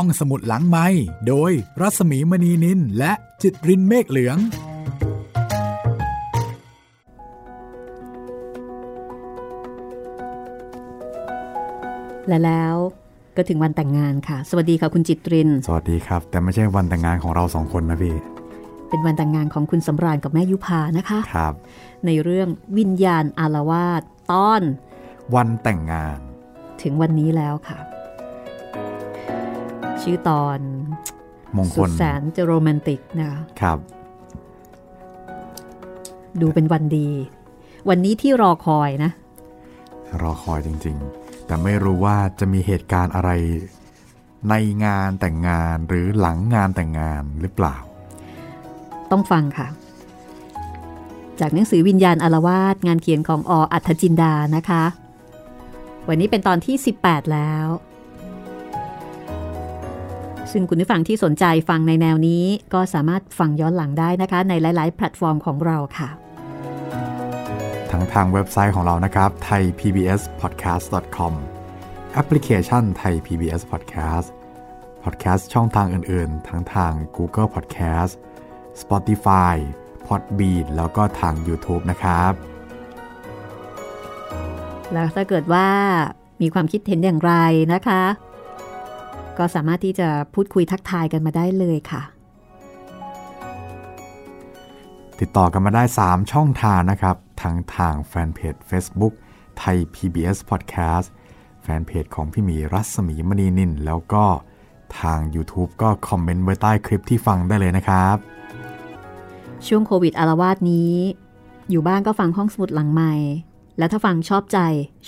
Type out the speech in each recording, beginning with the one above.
ห้องสมุดหลังไม้โดยรัสมีมณีนินและจิตรินเมฆเหลือง และแล้วก็ถึงวันแต่งงานค่ะ สวัสดีค่ะคุณจิตริน สวัสดีครับ แต่ไม่ใช่วันแต่งงานของเราสองคนนะพี่ เป็นวันแต่งงานของคุณสำราญกับแม่ยุพานะคะครับ ในเรื่องวิญญาณอารวาสตอน วันแต่งงาน ถึงวันนี้แล้วค่ะ ชื่อตอนมงคสุดลแสนจะโรแมนติกนะคะครับ ดูเป็นวันดี วันนี้ที่รอคอยนะ รอคอยจริง ๆ แต่ไม่รู้ว่าจะมีเหตุการณ์อะไร ในงานแต่งงานหรือหลังงานแต่งงานหรือเปล่า ต้องฟังค่ะ จากหนังสือวิญญาณอาละวาดงานเขียนของอ. อรรถจินดานะคะ วันนี้เป็นตอนที่ 18 แล้ว ซึ่งคุณผู้ฟังที่สนใจฟังในแนวนี้ ก็สามารถฟังย้อนหลังได้นะคะ ในหลาย ๆ แพลตฟอร์มของเราค่ะ ทั้งทางเว็บไซต์ของเรานะครับ thaipbspodcast.com แอปพลิเคชัน Thai PBS Podcast Podcast ช่องทางอื่น ๆ ทั้งทาง Google Podcast Spotify Podbean แล้วก็ทาง YouTube นะครับแล้วถ้าเกิดว่ามีความคิดเห็นอย่างไรนะคะ ก็สามารถที่จะพูดคุยทักทายกันมาได้เลยค่ะ ติดต่อกันมาได้ 3 ช่องทางนะครับทั้งทางแฟนเพจ Facebook ไทย PBS Podcast แฟนเพจของพี่หมีรัศมีมณีนินแล้วก็ทาง YouTube ก็คอมเมนต์ไว้ใต้คลิปที่ฟังได้เลยนะครับ ช่วงโควิดอารวาสนี้ อยู่บ้านก็ฟังห้องสมุดหลังใหม่ แล้วถ้าฟังชอบใจ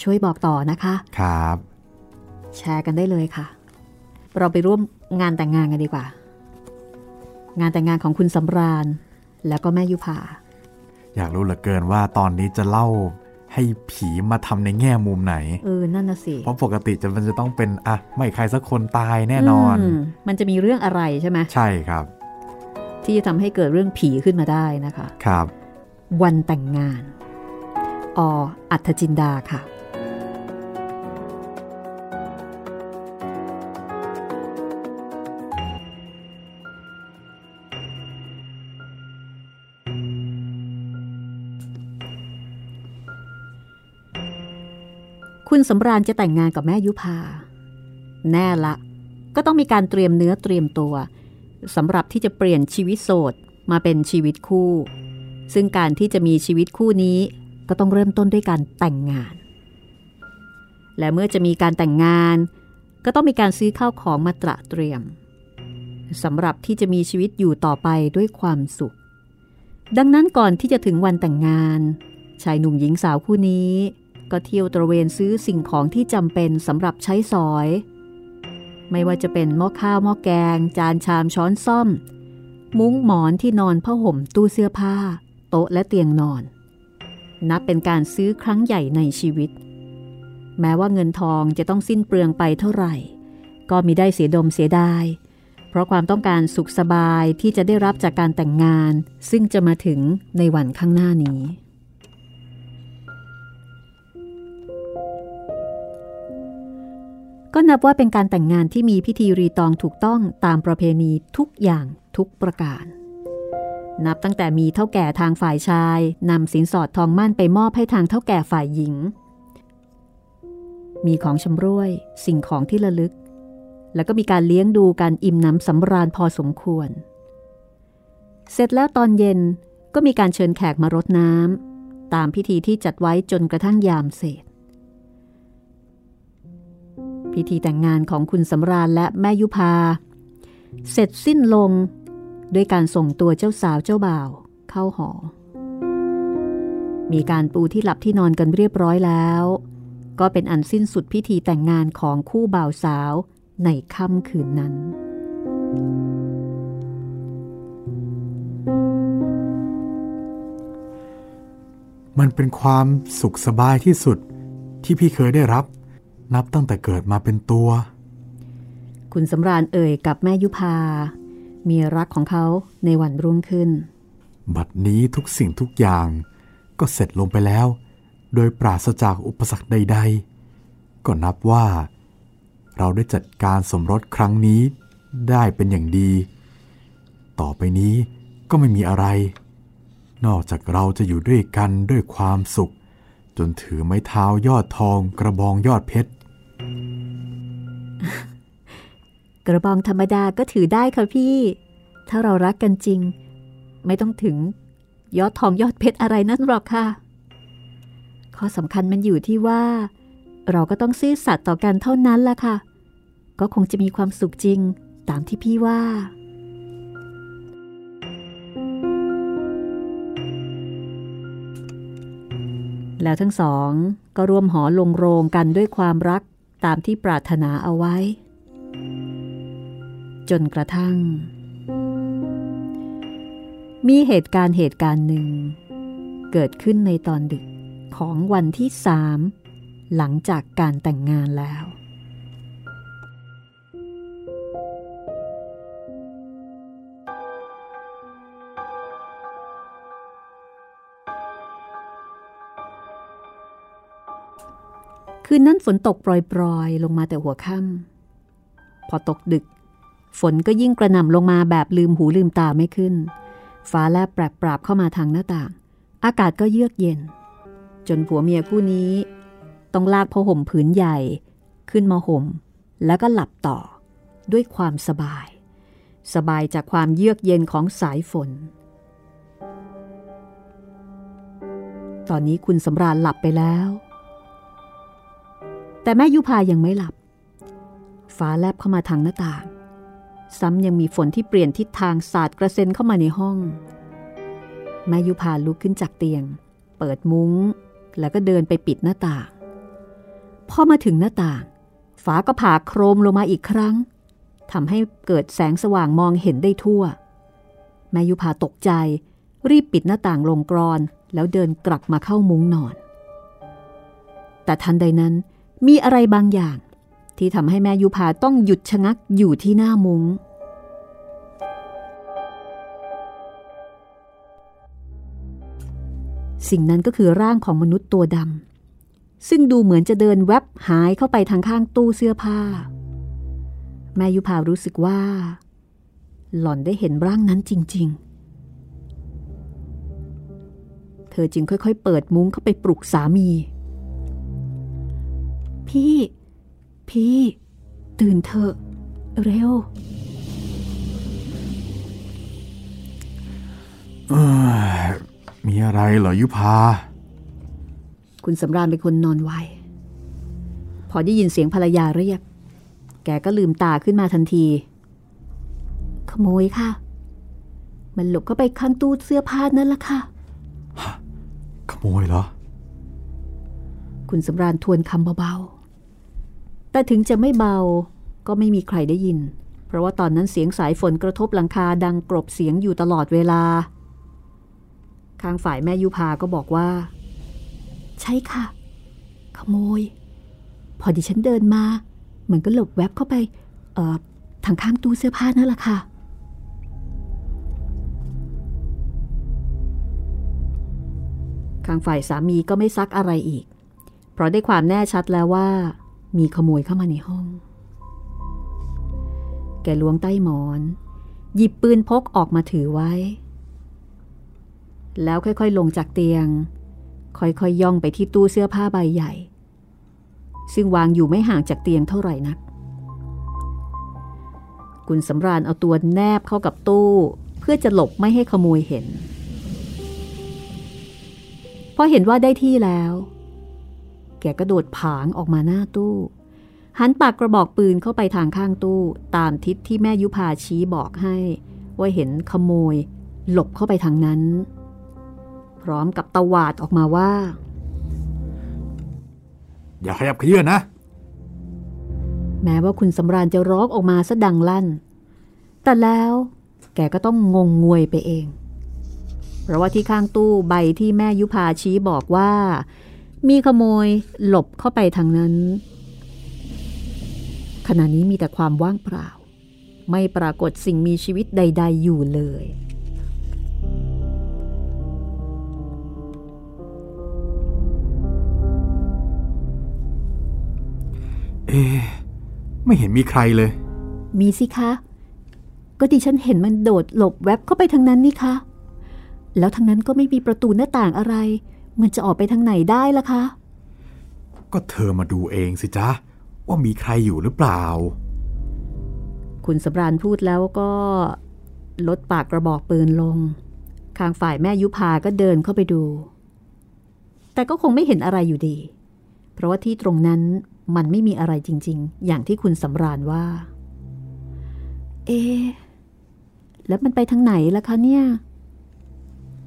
ช่วยบอกต่อนะคะ ครับ แชร์กันได้เลยค่ะ เราไปร่วมงานแต่งงานกันดีกว่า งานแต่งงานของคุณสำราญ แล้วก็แม่ยุพาอยากรู้เหลือเกินว่าตอนนี้จะเล่าให้ผีมาทำในแง่มุมไหน เออ นั่นน่ะสิ เพราะปกติจะมันจะต้องเป็นอะไม่ใครสักคนตายแน่นอนมมันจะมีเรื่องอะไรใช่ไหม ใช่ครับ ที่จะทำให้เกิดเรื่องผีขึ้นมาได้นะคะ ครับ วันแต่งงาน ออัธจินดาค่ะ คุณสำราญจะแต่งงานกับแม่ยุพา แน่ละ ก็ต้องมีการเตรียมเนื้อเตรียมตัวสำหรับที่จะเปลี่ยนชีวิตโสดมาเป็นชีวิตคู่ ซึ่งการที่จะมีชีวิตคู่นี้ก็ต้องเริ่มต้นด้วยการแต่งงาน และเมื่อจะมีการแต่งงาน ก็ต้องมีการซื้อข้าวของมาตระเตรียมสำหรับที่จะมีชีวิตอยู่ต่อไปด้วยความสุข ดังนั้นก่อนที่จะถึงวันแต่งงาน ชายหนุ่มหญิงสาวคู่นี้ ก็เที่ยวตระเวนซื้อสิ่งของที่จำเป็นสำหรับใช้สอย ไม่ว่าจะเป็นหม้อข้าวหม้อแกง จานชามช้อนซ่อม มุ้งหมอนที่นอนผ้าห่มตู้เสื้อผ้า โต๊ะและเตียงนอน นับเป็นการซื้อครั้งใหญ่ในชีวิต แม้ว่าเงินทองจะต้องสิ้นเปลืองไปเท่าไหร่ ก็มีได้เสียดมเสียดาย เพราะความต้องการสุขสบายที่จะได้รับจากการแต่งงาน ซึ่งจะมาถึงในวันข้างหน้านี้ ก็นับว่าเป็นการแต่งงานที่มีพิธีรีตองถูกต้องตามประเพณีทุกอย่างทุกประการ นับตั้งแต่มีเท่าแก่ทางฝ่ายชายนำสินสอดทองมั่นไปมอบให้ทางเท่าแก่ฝ่ายหญิง มีของชำร่วย สิ่งของที่ระลึก แล้วก็มีการเลี้ยงดูการอิ่มน้ำสำราญพอสมควร เสร็จแล้วตอนเย็นก็มีการเชิญแขกมารดน้ำตามพิธีที่จัดไว้จนกระทั่งยามเสร็จ พิธีแต่งงานของคุณสำราญและแม่ยุพา เสร็จสิ้นลงด้วยการส่งตัวเจ้าสาวเจ้าบ่าว เข้าหอ มีการปูที่หลับที่นอนกันเรียบร้อยแล้ว ก็เป็นอันสิ้นสุดพิธีแต่งงานของคู่บ่าวสาวในค่ำคืนนั้น มันเป็นความสุขสบายที่สุดที่พี่เคยได้รับ นับตั้งแต่เกิดมาเป็นตัว คุณสำราญเอ่ยกับแม่ยุพา มีรักของเขาในวันรุ่งขึ้น บัดนี้ทุกสิ่งทุกอย่าง ก็เสร็จลงไปแล้ว โดยปราศจากอุปสรรคใด ๆ ก็นับว่า เราได้จัดการสมรสครั้งนี้ได้เป็นอย่างดี ต่อไปนี้ก็ไม่มีอะไร นอกจากเราจะอยู่ด้วยกันด้วยความสุข จนถือไม้เท้ายอดทองกระบองยอดเพชร กระบองธรรมดาก็ถือได้ค่ะพี่ ถ้าเรารักกันจริง ไม่ต้องถึงยอดทองยอดเพชรอะไรนั่นหรอกค่ะ ข้อสำคัญมันอยู่ที่ว่า เราก็ต้องซื่อสัตย์ต่อกันเท่านั้นล่ะค่ะ ก็คงจะมีความสุขจริงตามที่พี่ว่าแล้วทั้งสองก็ร่วมหอลงโรงกันด้วยความรัก ตามที่ปรารถนาเอาไว้ จนกระทั่ง มีเหตุการณ์เหตุการณ์หนึ่ง เกิดขึ้นในตอนดึกของวันที่สามหลังจากการแต่งงานแล้ว คืนนั้นฝนตกโปรยๆ ลงมาแต่หัวค่ำพอตกดึก ฝนก็ยิ่งกระหน่ำลงมาแบบลืมหูลืมตาไม่ขึ้น ฟ้าแลบแปรปราบเข้ามาทางหน้าต่าง อากาศก็เยือกเย็น จนผัวเมียคู่นี้ ต้องลากผ้าห่มผืนใหญ่ ขึ้นมาห่ม แล้วก็หลับต่อด้วยความสบาย สบายจากความเยือกเย็นของสายฝน ตอนนี้คุณสำราญหลับไปแล้ว แต่แม่ยุพายังไม่หลับ ฟ้าแลบเข้ามาทางหน้าต่าง ซ้ำยังมีฝนที่เปลี่ยนทิศทางสาดกระเซ็นเข้ามาในห้อง แม่ยุพาลุกขึ้นจากเตียง เปิดมุง้ง แล้วก็เดินไปปิดหน้าต่าง พอมาถึงหน้าต่าง ฟ้าก็ผ่าโครมลงมาอีกครั้งทำให้เกิดแสงสว่างมองเห็นได้ทั่ว แม่ยุพาตกใจ รีบปิดหน้าต่างลงกรอน แล้วเดินกลับมาเข้ามุ้งนอน แต่ทันใดนั้น มีอะไรบางอย่าง ที่ทำให้แม่ยุพาต้องหยุดชะงักอยู่ที่หน้ามุง้งสิ่งนั้นก็คือร่างของมนุษย์ตัวดำซึ่งดูเหมือนจะเดินแวบหายเข้าไปทางข้างตู้เสื้อผ้า แม่ยุพารู้สึกว่า หล่อนได้เห็นร่างนั้นจริง ๆ เธอจึงค่อย ๆ เปิดมุ้งเข้าไปปลุกสามี พี่ พี่ ตื่นเถอะ เร็วเอ้ยมีอะไรเหรอยุพา คุณสำราญเป็นคนนอนไว พอได้ยินเสียงภรรยาเรียก แกก็ลืมตาขึ้นมาทันที ขโมยค่ะ มันหลบเข้าไปข้างตู้เสื้อผ้านั่นละค่ะ ขโมยเหรอ คุณสำราญทวนคำเบาๆ แต่ถึงจะไม่เบาก็ไม่มีใครได้ยิน เพราะว่าตอนนั้นเสียงสายฝนกระทบหลังคาดังกรบเสียงอยู่ตลอดเวลา ข้างฝ่ายแม่ยุพาก็บอกว่า ใช่ค่ะ ขโมย พอดิฉันเดินมา เหมือนก็หลบแวบเข้าไป เอ่อทางข้างตู้เสื้อผ้านั่นแหละค่ะข้างฝ่ายสามีก็ไม่ซักอะไรอีก เพราะได้ความแน่ชัดแล้วว่า มีขโมยเข้ามาในห้อง แกล้วงใต้หมอน หยิบปืนพกออกมาถือไว้ แล้วค่อยๆลงจากเตียง ค่อยๆยย่องไปที่ตู้เสื้อผ้าใบใหญ่ ซึ่งวางอยู่ไม่ห่างจากเตียงเท่าไหร่นักกุลสำราญเอาตัวแนบเข้ากับตู้เพื่อจะหลบไม่ให้ขโมยเห็นพอเห็นว่าได้ที่แล้ว แกก็โดดผางออกมาหน้าตู้ หันปากกระบอกปืนเข้าไปทางข้างตู้ ตามทิศที่แม่ยุพาชี้บอกให้ ว่าเห็นขโมย หลบเข้าไปทางนั้น พร้อมกับตวาดออกมาว่า อย่าขยับเขยื่อนนะ แม้ว่าคุณสำราญจะร้องออกมาซะดังลั่น แต่แล้วแกก็ต้องงงงวยไปเอง เพราะว่าที่ข้างตู้ใบที่แม่ยุพาชี้บอกว่า มีขโมยหลบเข้าไปทางนั้น ขณะนี้มีแต่ความว่างเปล่า ไม่ปรากฏสิ่งมีชีวิตใด ๆ อยู่เลย เอ๊ะไม่เห็นมีใครเลย มีสิคะ ก็ดิฉันเห็นมันโดดหลบแวบเข้าไปทางนั้นนี่คะ แล้วทางนั้นก็ไม่มีประตูหน้าต่างอะไร มันจะออกไปทางไหนได้ล่ะคะ ก็เธอมาดูเองสิจ๊ะ ว่ามีใครอยู่หรือเปล่า คุณสำราญพูดแล้วก็ลดปากกระบอกปืนลง ข้างฝ่ายแม่ยุพาก็เดินเข้าไปดู แต่ก็คงไม่เห็นอะไรอยู่ดี เพราะว่าที่ตรงนั้นมันไม่มีอะไรจริง ๆ อย่างที่คุณสำราญว่า เอะแล้วมันไปทางไหนล่ะคะเนี่ย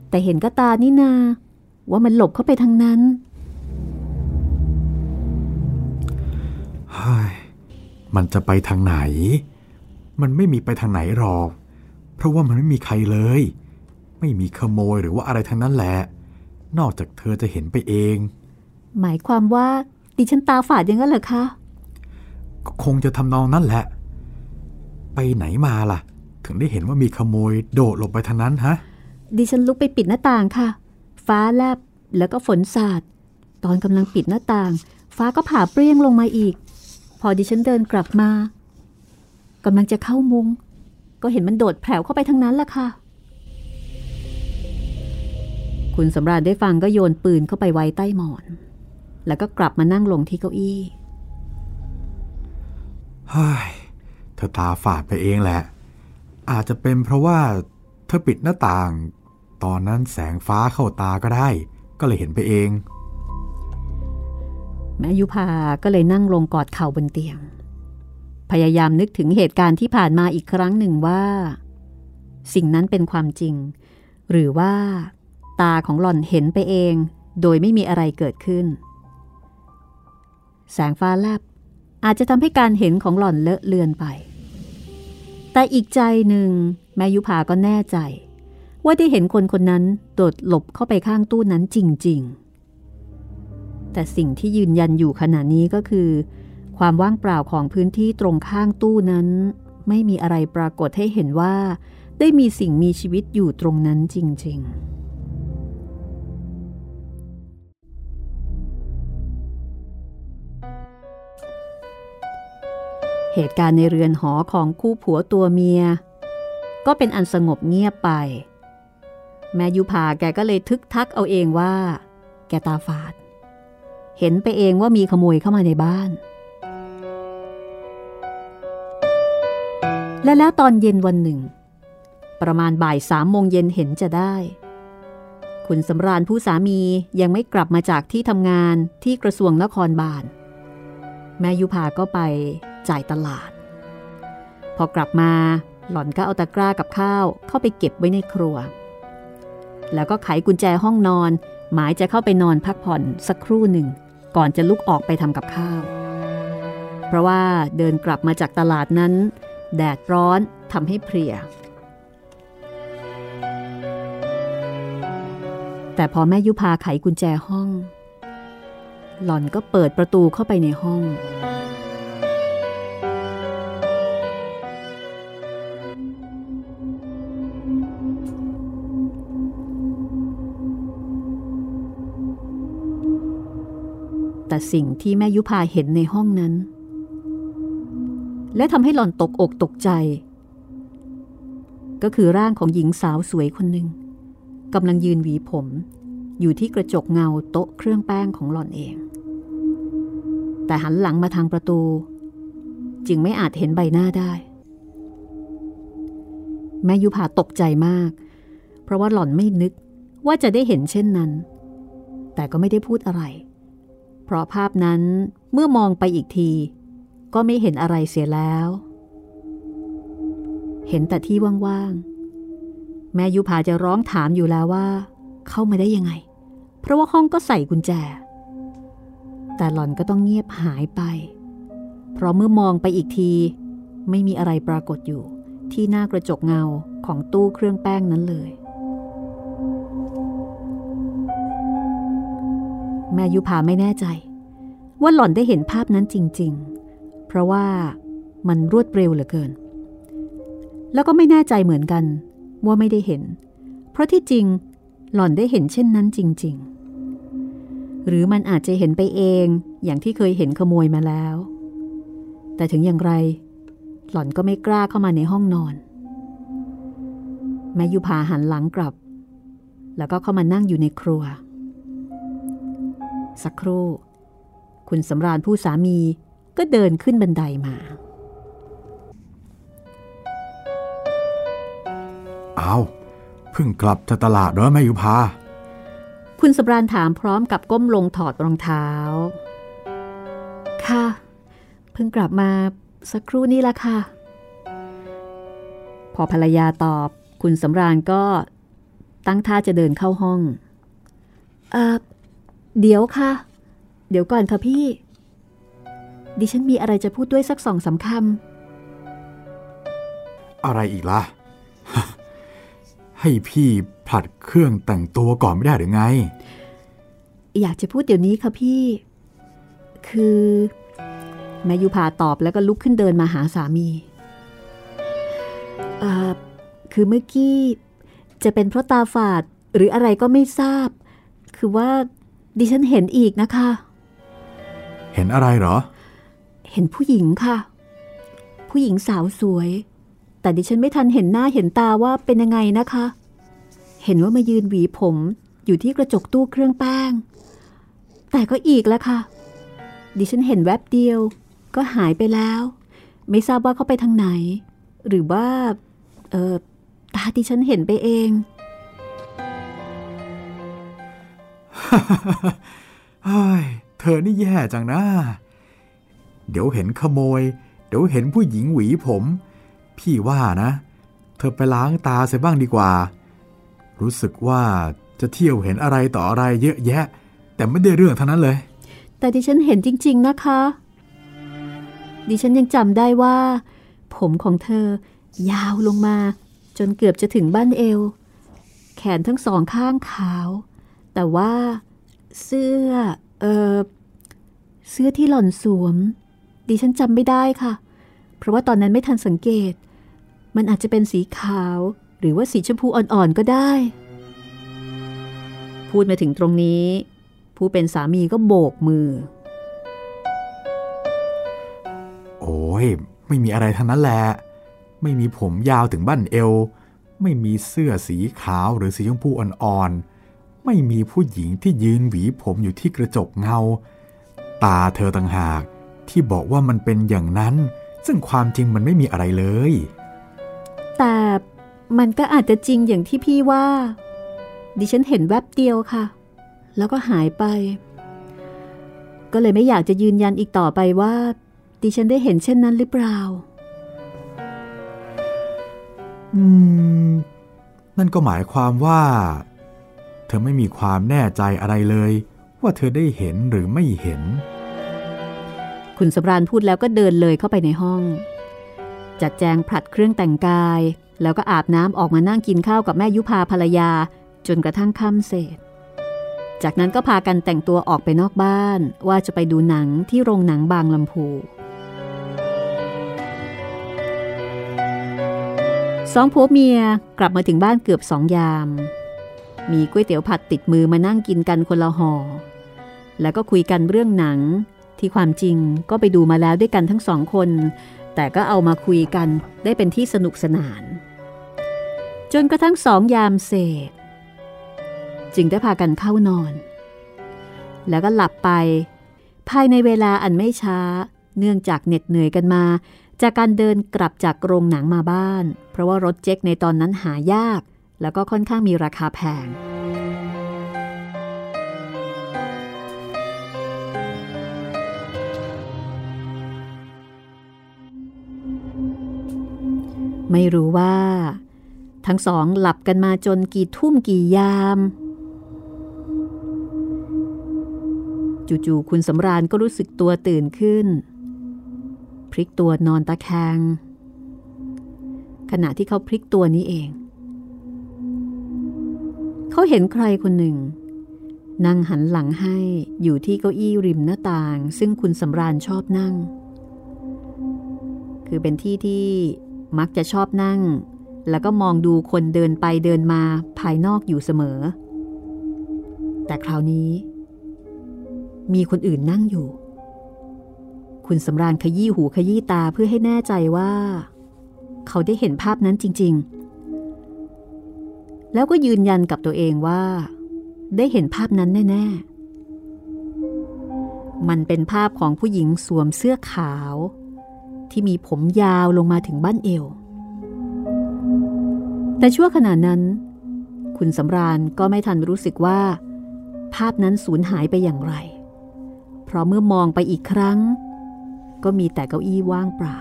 แต่เห็นก็ตานี่นา ว่ามันหลบเข้าไปทางนั้นเฮ้ยมันจะไปทางไหน มันไม่มีไปทางไหนหรอก เพราะว่ามันไม่มีใครเลย ไม่มีขโมยหรือว่าอะไรทั้งนั้นแหละ นอกจากเธอจะเห็นไปเอง หมายความว่าดิฉันตาฝาดอย่างนั้นเหรอคะ ก็คงจะทำนองนั้นแหละ ไปไหนมาล่ะ ถึงได้เห็นว่ามีขโมยโดดลงไปทางนั้นฮะ ดิฉันลุกไปปิดหน้าต่างค่ะ ฟ้าแลบแล้วก็ฝนสาด ตอนกำลังปิดหน้าต่าง ฟ้าก็ผ่าเปรี้ยงลงมาอีก พอดิฉันเดินกลับมากำลังจะเข้ามุง ก็เห็นมันโดดแผ่วเข้าไปทั้งนั้นล่ะค่ะ คุณสำราญได้ฟังก็โยนปืนเข้าไปไว้ใต้หมอน แล้วก็กลับมานั่งลงที่เก้าอี้เฮ้ยเธอตาฝาดไปเองแหละ อาจจะเป็นเพราะว่าเธอปิดหน้าต่าง ตอนนั้นแสงฟ้าเข้าตาก็ได้ ก็เลยเห็นไปเอง แม่ยุพาก็เลยนั่งลงกอดเข่าบนเตียง พยายามนึกถึงเหตุการณ์ที่ผ่านมาอีกครั้งหนึ่งว่า สิ่งนั้นเป็นความจริง หรือว่า ตาของหล่อนเห็นไปเอง โดยไม่มีอะไรเกิดขึ้น แสงฟ้าแลบอาจจะทำให้การเห็นของหล่อนเลอะเลือนไป แต่อีกใจหนึ่งแม่ยุพาก็แน่ใจ ว่าได้เห็นคนคนนั้นโดดหลบเข้าไปข้างตู้นั้นจริง ๆ แต่สิ่งที่ยืนยันอยู่ขณะนี้ก็คือ ความว่างเปล่าของพื้นที่ตรงข้างตู้นั้น ไม่มีอะไรปรากฏให้เห็นว่า ได้มีสิ่งมีชีวิตอยู่ตรงนั้นจริง ๆเหตุการณ์ในเรือนหอของคู่ผัวตัวเมีย ก็เป็นอันสงบเงียบไป แม่ยุพาแกก็เลยทึกทักเอาเองว่า แกตาฝาด เห็นไปเองว่ามีขโมยเข้ามาในบ้าน และแล้วตอนเย็นวันหนึ่ง ประมาณบ่ายสามโมงเย็นเห็นจะได้ คุณสำราญผู้สามียังไม่กลับมาจากที่ทำงานที่กระทรวงนครบาล แม่ยุพาก็ไปจ่ายตลาด พอกลับมาหล่อนก็เอาตะกร้ากับข้าวเข้าไปเก็บไว้ในครัว แล้วก็ไขกุญแจห้องนอน หมายจะเข้าไปนอนพักผ่อนสักครู่หนึ่ง ก่อนจะลุกออกไปทำกับข้าว เพราะว่าเดินกลับมาจากตลาดนั้น แดดร้อนทำให้เพลีย แต่พอแม่ยุพาไขกุญแจห้อง หล่อนก็เปิดประตูเข้าไปในห้อง แต่สิ่งที่แม่ยุพาเห็นในห้องนั้น และทำให้หล่อนตกอกตกใจ ก็คือร่างของหญิงสาวสวยคนหนึ่งกำลังยืนหวีผม อยู่ที่กระจกเงาโต๊ะเครื่องแป้งของหล่อนเอง แต่หันหลังมาทางประตู จึงไม่อาจเห็นใบหน้าได้ แม่ยุพาตกใจมาก เพราะว่าหล่อนไม่นึกว่าจะได้เห็นเช่นนั้น แต่ก็ไม่ได้พูดอะไร เพราะภาพนั้นเมื่อมองไปอีกที ก็ไม่เห็นอะไรเสียแล้ว เห็นแต่ที่ว่างๆ แม่ยุพาจะร้องถามอยู่แล้วว่า เข้ามาได้ยังไง เพราะว่าห้องก็ใส่กุญแจ แต่หล่อนก็ต้องเงียบหายไป เพราะเมื่อมองไปอีกที ไม่มีอะไรปรากฏอยู่ ที่หน้ากระจกเงาของตู้เครื่องแป้งนั้นเลย แม่ยุพาไม่แน่ใจ ว่าหล่อนได้เห็นภาพนั้นจริง ๆ เพราะว่ามันรวดเร็วเหลือเกิน แล้วก็ไม่แน่ใจเหมือนกัน ว่าไม่ได้เห็น เพราะที่จริง หล่อนได้เห็นเช่นนั้นจริง ๆ หรือมันอาจจะเห็นไปเองอย่างที่เคยเห็นขโมยมาแล้ว แต่ถึงอย่างไร หล่อนก็ไม่กล้าเข้ามาในห้องนอน แม่ยุพาหันหลังกลับ แล้วก็เข้ามานั่งอยู่ในครัว สักครู่ คุณสำราญผู้สามีก็เดินขึ้นบันไดมา เอาเพิ่งกลับจากตลาดเหรอแม่ยุพา คุณสำราญถามพร้อมกับก้มลงถอดรองเท้า ค่ะ เพิ่งกลับมาสักครู่นี้ละค่ะ พอภรรยาตอบคุณสำราญก็ตั้งท่าจะเดินเข้าห้อง เอ่อ เดี๋ยวค่ะ เดี๋ยวก่อนค่ะพี่ ดิฉันมีอะไรจะพูดด้วยสักสองสามคอะไรอีกล่ะ ให้พี่ผลัดเครื่องแต่งตัวก่อนไม่ได้หรือไงำอยากจะพูดเดี๋ยวนี้ค่ะพี่ คือแม่ยุพาตอบแล้วก็ลุกขึ้นเดินมาหาสามีเอ่อคือเมื่อกี้จะเป็นเพราะตาฝาดหรืออะไรก็ไม่ทราบ คือว่า ดิฉันเห็นอีกนะคะ เห็นอะไรเหรอ เห็นผู้หญิงค่ะ ผู้หญิงสาวสวย แต่ดิฉันไม่ทันเห็นหน้าเห็นตาว่าเป็นยังไงนะคะ เห็นว่ามายืนหวีผมอยู่ที่กระจกตู้เครื่องแป้ง แต่ก็อีกแล้วค่ะ ดิฉันเห็นแวบเดียว ก็หายไปแล้ว ไม่ทราบว่าเขาไปทางไหน หรือว่า เออตาดิฉันเห็นไปเอง เฮ้ยเธอนี่แย่จังนะ เดี๋ยวเห็นขโมย เดี๋ยวเห็นผู้หญิงหวีผม พี่ว่านะ เธอไปล้างตาเสียบ้างดีกว่า รู้สึกว่าจะเที่ยวเห็นอะไรต่ออะไรเยอะแยะ แต่ไม่ได้เรื่องเท่านั้นเลย แต่ดิฉันเห็นจริง ๆนะคะ ดิฉันยังจำได้ว่า ผมของเธอยาวลงมา จนเกือบจะถึงบ้านเอว แขนทั้งสองข้างขาว แต่ว่าเสื้อ เออเสื้อที่หล่อนสวม ดิฉันจำไม่ได้ค่ะ เพราะว่าตอนนั้นไม่ทันสังเกต มันอาจจะเป็นสีขาว หรือว่าสีชมพูอ่อนๆก็ได้ พูดมาถึงตรงนี้ ผู้เป็นสามีก็โบกมือ โอ้ย ไม่มีอะไรทั้งนั้นแหละ ไม่มีผมยาวถึงบั้นเอว ไม่มีเสื้อสีขาวหรือสีชมพูอ่อนๆ ไม่มีผู้หญิงที่ยืนหวีผมอยู่ที่กระจกเงา ตาเธอต่างหากที่บอกว่ามันเป็นอย่างนั้น ซึ่งความจริงมันไม่มีอะไรเลย แต่มันก็อาจจะจริงอย่างที่พี่ว่า ดิฉันเห็นแวบเดียวค่ะ แล้วก็หายไป ก็เลยไม่อยากจะยืนยันอีกต่อไปว่า ดิฉันได้เห็นเช่นนั้นหรือเปล่า อืม นั่นก็หมายความว่าเธอไม่มีความแน่ใจอะไรเลย ว่าเธอได้เห็นหรือไม่เห็น คุณสำราญพูดแล้วก็เดินเลยเข้าไปในห้อง จัดแจงผลัดเครื่องแต่งกาย แล้วก็อาบน้ำออกมานั่งกินข้าวกับแม่ยุพาภรรยา จนกระทั่งค่ำเศษ จากนั้นก็พากันแต่งตัวออกไปนอกบ้าน ว่าจะไปดูหนังที่โรงหนังบางลำพูสองผัวเมียกลับมาถึงบ้านเกือบสองยาม มีก๋วยเตี๋ยวผัดติดมือมานั่งกินกันคนละห่อ แล้วก็คุยกันเรื่องหนังที่ความจริงก็ไปดูมาแล้วด้วยกันทั้งสองคน แต่ก็เอามาคุยกันได้เป็นที่สนุกสนาน จนกระทั่งสองยามเศษ จึงได้พากันเข้านอน แล้วก็หลับไป ภายในเวลาอันไม่ช้า เนื่องจากเหน็ดเหนื่อยกันมา จากการเดินกลับจากโรงหนังมาบ้าน เพราะว่ารถเจ๊กในตอนนั้นหายาก แล้วก็ค่อนข้างมีราคาแพง ไม่รู้ว่า ทั้งสองหลับกันมาจนกี่ทุ่มกี่ยาม จู่ๆคุณสำราญก็รู้สึกตัวตื่นขึ้น พลิกตัวนอนตะแคงขณะที่เขาพลิกตัวนี้เอง เขาเห็นใครคนหนึ่ง นั่งหันหลังให้อยู่ที่เก้าอี้ริมหน้าต่าง ซึ่งคุณสำราญชอบนั่ง คือเป็นที่ที่มักจะชอบนั่ง แล้วก็มองดูคนเดินไปเดินมาภายนอกอยู่เสมอ แต่คราวนี้ มีคนอื่นนั่งอยู่ คุณสำราญขยี้หูขยี้ตาเพื่อให้แน่ใจว่า เขาได้เห็นภาพนั้นจริง ๆ แล้วก็ยืนยันกับตัวเองว่า ได้เห็นภาพนั้นแน่ ๆ มันเป็นภาพของผู้หญิงสวมเสื้อขาว ที่มีผมยาวลงมาถึงบ้านเอว แต่ชั่วขณะนั้น คุณสำราญก็ไม่ทันรู้สึกว่า ภาพนั้นสูญหายไปอย่างไร เพราะเมื่อมองไปอีกครั้ง ก็มีแต่เก้าอี้ว่างเปล่า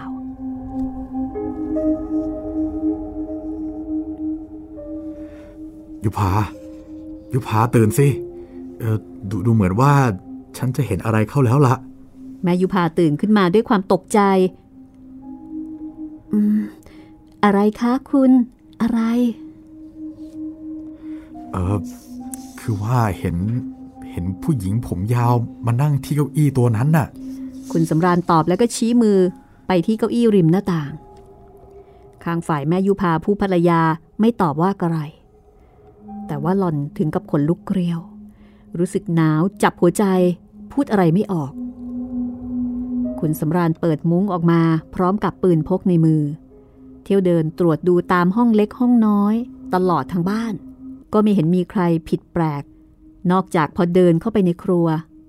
ยุพา ยุพาตื่นสิ เออดดูเหมือนว่าฉันจะเห็นอะไรเข้าแล้วละแม่ยุพาตื่นขึ้นมาด้วยความตกใจ อืม อะไรคะคุณ อะไร เออคือว่าเห็น เห็นผู้หญิงผมยาวมานั่งที่เก้าอี้ตัวนั้นน่ะ คุณสำราญตอบแล้วก็ชี้มือไปที่เก้าอี้ริมหน้าต่าง ข้างฝ่ายแม่ยุพาผู้ภรรยาไม่ตอบว่าอะไร แต่ว่าหล่อนถึงกับขนลุกเกลียว รู้สึกหนาวจับหัวใจ พูดอะไรไม่ออก คุณสำราญเปิดมุ้งออกมาพร้อมกับปืนพกในมือ เที่ยวเดินตรวจดูตามห้องเล็กห้องน้อย ตลอดทั้งบ้าน ก็ไม่เห็นมีใครผิดแปลก นอกจากพอเดินเข้าไปในครัว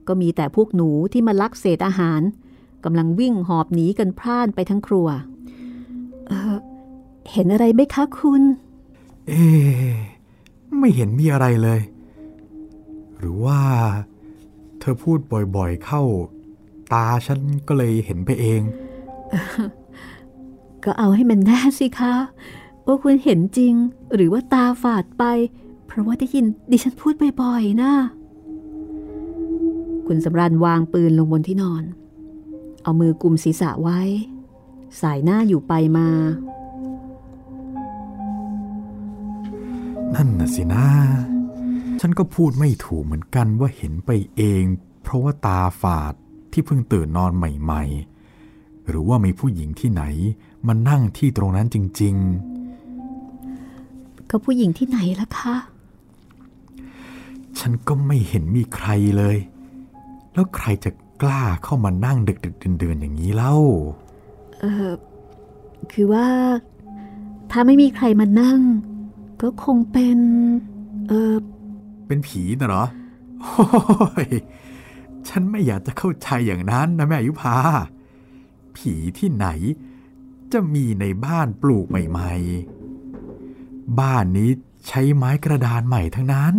ก็มีแต่พวกหนูที่มาลักเศษอาหารกำลังวิ่งหอบหนีกันพร่านไปทั้งครัวเออเห็นอะไรไหมคะคุณ เอ๊ ไม่เห็นมีอะไรเลย หรือว่า เธอพูดบ่อยๆเข้า ตาฉันก็เลยเห็นไปเอง ก็เอาให้มันแน่สิคะว่าคุณเห็นจริง หรือว่าตาฝาดไป เพราะว่าได้ยินดิฉันพูดบ่อยๆนะคุณสำรันวางปืนลงบนที่นอน เอามือกุมศีรษะไว้ สายหน้าอยู่ไปมา นั่นน่ะสินะ ฉันก็พูดไม่ถูกเหมือนกันว่าเห็นไปเอง เพราะว่าตาฝาดที่เพิ่งตื่นนอนใหม่ๆ หรือว่ามีผู้หญิงที่ไหนมานั่งที่ตรงนั้นจริง ๆ ก็ผู้หญิงที่ไหนล่ะคะ ฉันก็ไม่เห็นมีใครเลย แล้วใครจะกล้าเข้ามานั่งดึกดึกเดินๆอย่างนี้เล่า เออคือว่า ถ้าไม่มีใครมานั่ง ก็คงเป็น เออเป็นผีนะเหรอโอ้ยฉันไม่อยากจะเข้าใจอย่างนั้นนะแม่ยุพา ผีที่ไหน จะมีในบ้านปลูกใหม่ ๆ บ้านนี้ใช้ไม้กระดานใหม่ทั้งนั้น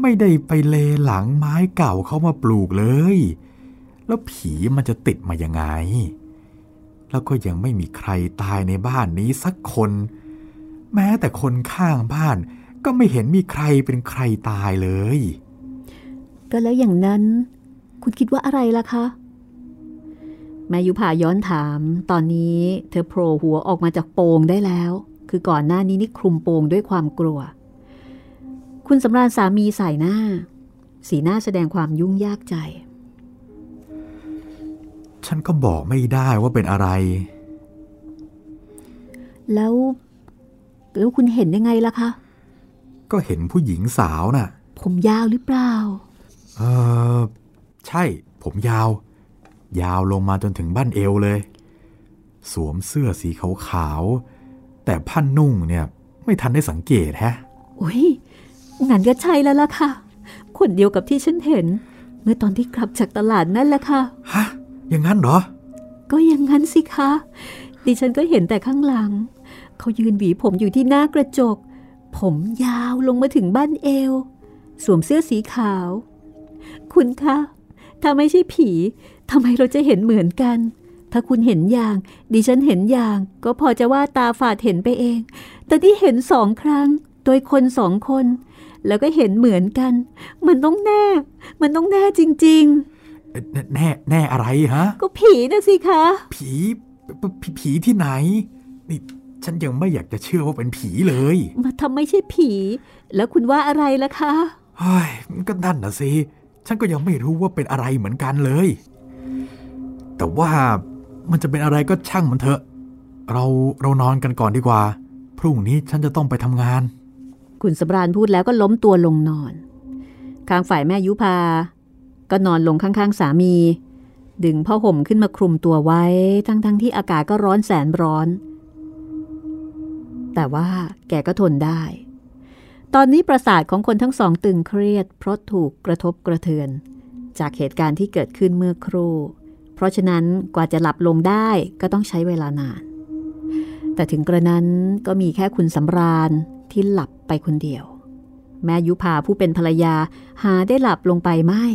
ไม่ได้ไปเลหลังไม้เก่าเขามาปลูกเลย แล้วผีมันจะติดมายังไง แล้วก็ยังไม่มีใครตายในบ้านนี้สักคน แม้แต่คนข้างบ้านก็ไม่เห็นมีใครเป็นใครตายเลย ก็แล้วอย่างนั้น คุณคิดว่าอะไรล่ะคะแม่ยุพาย้อนถาม ตอนนี้เธอโผล่หัวออกมาจากโปงได้แล้ว คือก่อนหน้านี้นี่คลุมโปงด้วยความกลัว คุณสำราญสามีใส่หน้า สีหน้าแสดงความยุ่งยากใจ ฉันก็บอกไม่ได้ว่าเป็นอะไร แล้ว แล้วคุณเห็นยังไงล่ะคะ ก็เห็นผู้หญิงสาวน่ะ ผมยาวหรือเปล่า เออใช่ ผมยาว ยาวลงมาจนถึงบ้านเอวเลย สวมเสื้อสีขาวๆแต่ผ้านุ่งเนี่ย ไม่ทันได้สังเกตฮะโอ้ยงั้นก็ใช่แล้วล่ะค่ะ คนเดียวกับที่ฉันเห็น เมื่อตอนที่กลับจากตลาดนั่นแหละค่ะ ฮะ อย่างนั้นเหรอ ก็อย่างนั้นสิคะ ดิฉันก็เห็นแต่ข้างหลัง เขายืนหวีผมอยู่ที่หน้ากระจก ผมยาวลงมาถึงบ้านเอว สวมเสื้อสีขาว คุณคะถ้าไม่ใช่ผีทำไมเราจะเห็นเหมือนกัน ถ้าคุณเห็นอย่าง ดิฉันเห็นอย่าง ก็พอจะว่าตาฝาดเห็นไปเอง แต่ที่เห็นสองครั้ง โดยคนสองคน แล้วก็เห็นเหมือนกัน มันต้องแน่ มันต้องแน่จริง ๆ แน่แน่อะไรฮะ ก็ผีนะสิคะ ผีผผีที่ไหนนี่ ฉันยังไม่อยากจะเชื่อว่าเป็นผีเลย มาทำไม่ใช่ผี แล้วคุณว่าอะไรล่ะคะเฮ้ยมันก็นั่นนะสิ ฉันก็ยังไม่รู้ว่าเป็นอะไรเหมือนกันเลย แต่ว่ามันจะเป็นอะไรก็ช่างมันเถอะ เราเรานอนกันก่อนดีกว่า พรุ่งนี้ฉันจะต้องไปทำงาน คุณสำราญพูดแล้วก็ล้มตัวลงนอน ข้างฝ่ายแม่ยุพา ก็นอนลงข้างๆสามี ดึงผ้าห่มขึ้นมาคลุมตัวไว้ ทั้งๆทที่อากาศก็ร้อนแสนร้อน แต่ว่าแกก็ทนได้ ตอนนี้ประสาทของคนทั้งสองตึงเครียด เพราะถูกกระทบกระเทือน จากเหตุการณ์ที่เกิดขึ้นเมื่อครู่ เพราะฉะนั้นกว่าจะหลับลงได้ก็ต้องใช้เวลานาน แต่ถึงกระนั้นก็มีแค่คุณสำราญที่หลับไปคนเดียว แม่ยุพาผู้เป็นภรรยาหาได้หลับลงไปไม่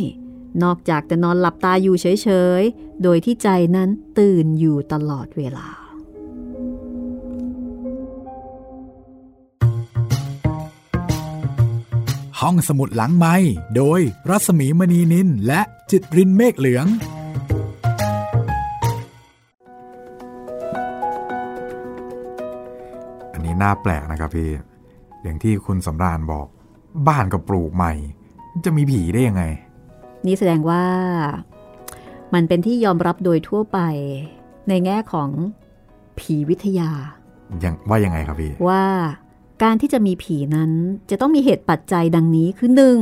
นอกจากจะนอนหลับตาอยู่เฉยๆ โดยที่ใจนั้นตื่นอยู่ตลอดเวลา ห้องสมุดหลังไม้โดยรัสมีมณีนินและจิตรินเมฆเหลือง อันนี้น่าแปลกนะครับพี่ อย่างที่คุณสำราญบอก บ้านก็ปลูกใหม่ จะมีผีได้ยังไง นี่แสดงว่า มันเป็นที่ยอมรับโดยทั่วไป ในแง่ของผีวิทยา ยังว่ายังไงครับพี่ ว่า การที่จะมีผีนั้นจะต้องมีเหตุปัจจัยดังนี้คือหนึ่ง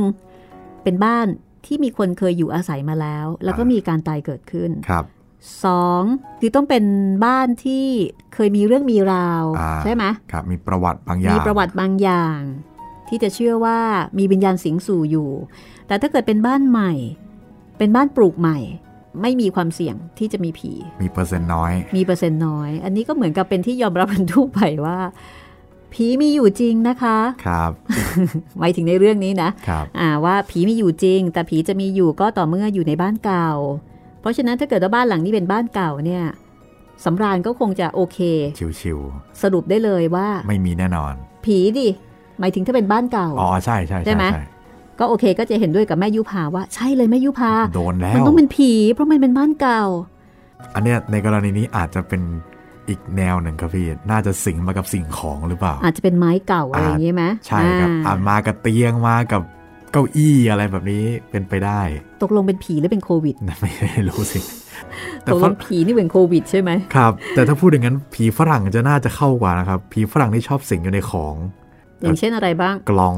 เป็นบ้านที่มีคนเคยอยู่อาศัยมาแล้ว แล้วก็อ่ามีมีการตายเกิดขึ้นครับสองคือต้องเป็นบ้านที่เคยมีเรื่องมีราวอ่าใช่ไหมครับ มีประวัติบางอย่าง มีประวัติบางอย่าง ที่จะเชื่อว่ามีวิญญาณสิงสู่อยู่ แต่ถ้าเกิดเป็นบ้านใหม่ เป็นบ้านปลูกใหม่ ไม่มีความเสี่ยงที่จะมีผี มีเปอร์เซ็นต์น้อย มีเปอร์เซ็นต์น้อย อันนี้ก็เหมือนกับเป็นที่ยอมรับกันทั่วไปว่า ผีมีอยู่จริงนะคะครับหมายถึงในเรื่องนี้นะครับอ่าว่าผีมีอยู่จริง แต่ผีจะมีอยู่ก็ต่อเมื่ออยู่ในบ้านเก่า เพราะฉะนั้นถ้าเกิดว่าบ้านหลังนี้เป็นบ้านเก่าเนี่ยสำราญก็คงจะโอเคชิวสรุปได้เลยว่าๆไม่มีแน่นอน ผีดิหมายถึงถ้าเป็นบ้านเก่าอ๋อใช่ใช่ใช่ไหมก็โอเคก็จะเห็นด้วยกับแม่ยุพาว่าใช่เลยแม่ยุพาโดนแล้วมันต้องเป็นผี เพราะมันเป็นบ้านเก่า อันเนี้ยในกรณีนี้อาจจะเป็น อีกแนวหนึ่งครับพี่ น่าจะสิงมากับสิ่งของหรือเปล่า อาจจะเป็นไม้เก่าอะไรอย่างนี้ไหมใช่ครับอ่าอาจมากับเตียงมากับเก้าอี้อะไรแบบนี้เป็นไปได้ ตกลงเป็นผีหรือเป็นโควิด ไม่รู้สิแต่ตกลฝงผีนี่เป็นโควิดใช่ไหมครับ แต่ถ้าพูดอย่างนั้นผีฝรั่งจะน่าจะเข้ากว่านะครับ ผีฝรั่งที่ชอบสิงอยู่ในของ อย่างเช่นอะไรบ้าง กล่อง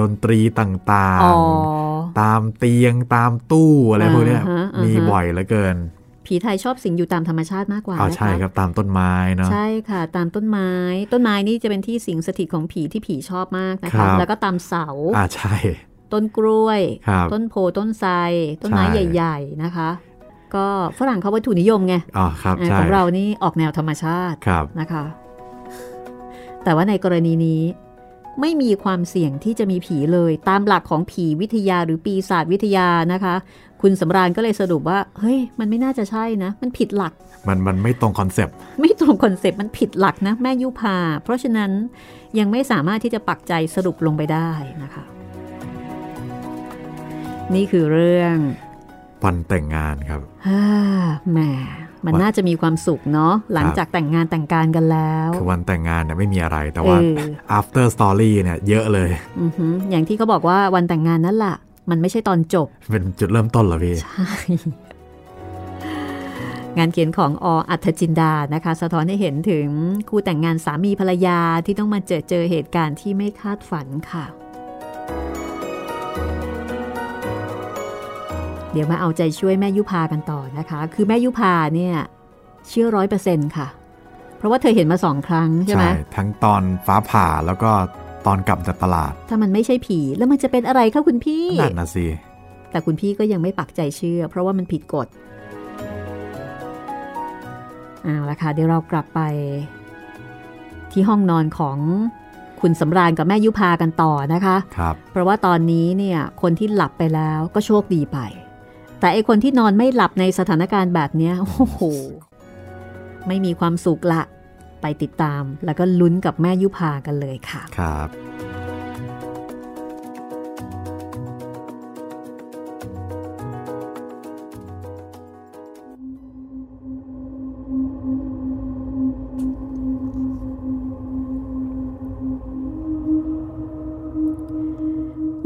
ดนตรีต่างอ๋อๆตามเตียงตามตู้อะไรพวกเนี้ยอ่าฮะอ่าฮะมีบ่อยเหลือเกิน ผีไทยชอบสิงอยู่ตามธรรมชาติมากกว่าอ๋อนะะใช่ครับตามต้นไม้เนาะใช่ค่ะ ตามต้นไม้ ต้นไม้นี่จะเป็นที่สิงสถิตของผีที่ผีชอบมากนะครัคะบแล้วก็ตามเสาอ่าใช่ ต้นกล้วยครับต้นโพต้นไทรต้นไม้ใช่ใหญ่ ๆนะคะ ก็ฝรั่งเขาวัตถุนิยมไงอ๋อครับอ่าใช่ของเรานี่ออกแนวธรรมชาติครับนะคะ แต่ว่าในกรณีนี้ ไม่มีความเสี่ยงที่จะมีผีเลย ตามหลักของผีวิทยาหรือปีศาจวิทยานะคะ คุณสำราญก็เลยสรุปว่า เฮ้ย มันไม่น่าจะใช่นะ มันผิดหลัก มันมันไม่ตรง concept ไม่ตรง concept มันผิดหลักนะ แม่ยุพา เพราะฉะนั้นยังไม่สามารถที่จะปักใจสรุปลงไปได้นะคะ นี่คือเรื่องวันแต่งงานครับฮ่าแหม มันว่าน่าจะมีความสุขเนาะหลังครับจากแต่งงานแต่งการกันแล้ว คือวันแต่งงานเนี่ยไม่มีอะไรแต่ว่าเออ after story เนี่ยเยอะเลยอือหืออย่างที่เขาบอกว่าวันแต่งงานนั่นแหละมันไม่ใช่ตอนจบ เป็นจุดเริ่มต้นเหรอพี่งานเขียนของออัธจินดานะคะ สะท้อนให้เห็นถึงคู่แต่งงานสามีภรรยาที่ต้องมาเจอเจอเหตุการณ์ที่ไม่คาดฝันค่ะ เดี๋ยวมาเอาใจช่วยแม่ยุพากันต่อนะคะ คือแม่ยุพาเนี่ยเชื่อร้อยเปอร์เซ็นต์ค่ะ เพราะว่าเธอเห็นมาสองครั้งใช่ไหมทั้งตอนฟ้าผ่าแล้วก็ตอนกลับจากตลาด ถ้ามันไม่ใช่ผีแล้วมันจะเป็นอะไรคะคุณพี่นั่นนะสิแต่คุณพี่ก็ยังไม่ปักใจเชื่อ เพราะว่ามันผิดกฎเอาละค่ะเดี๋ยวเรากลับไป ที่ห้องนอนของคุณสำราญกับแม่ยุพากันต่อนะคะ ครับ เพราะว่าตอนนี้เนี่ยคนที่หลับไปแล้วก็โชคดีไป แต่ไอคนที่นอนไม่หลับในสถานการณ์แบบเนี้ยโอ้โห ไม่มีความสุขละ ไปติดตามแล้วก็ลุ้นกับแม่ยุพากันเลยค่ะ ครับ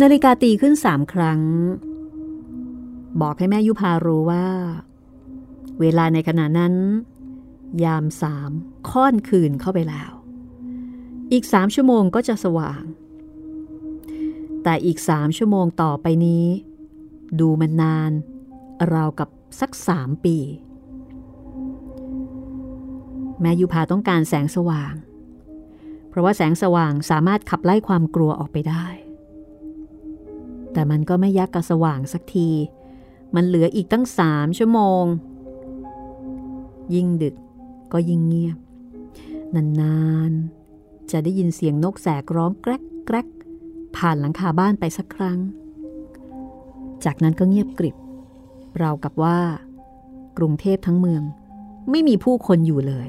นาฬิกาตีขึ้นสามครั้ง บอกให้แม่ยุพารู้ว่า เวลาในขณะนั้น ยามสามค่อนคืนเข้าไปแล้ว อีกสามชั่วโมงก็จะสว่าง แต่อีกสามชั่วโมงต่อไปนี้ ดูมันนาน ราวกับสักสามปี แม่ยุพาต้องการแสงสว่าง เพราะว่าแสงสว่างสามารถขับไล่ความกลัวออกไปได้แต่มันก็ไม่ยักกระสว่างสักที มันเหลืออีกตั้งสามชั่วโมง ยิ่งดึกก็ยิ่งเงียบ นานๆ จะได้ยินเสียงนกแสกร้องแกรกแกรกผ่านหลังคาบ้านไปสักครั้ง จากนั้นก็เงียบกริบราวกับว่ากรุงเทพทั้งเมือง ไม่มีผู้คนอยู่เลย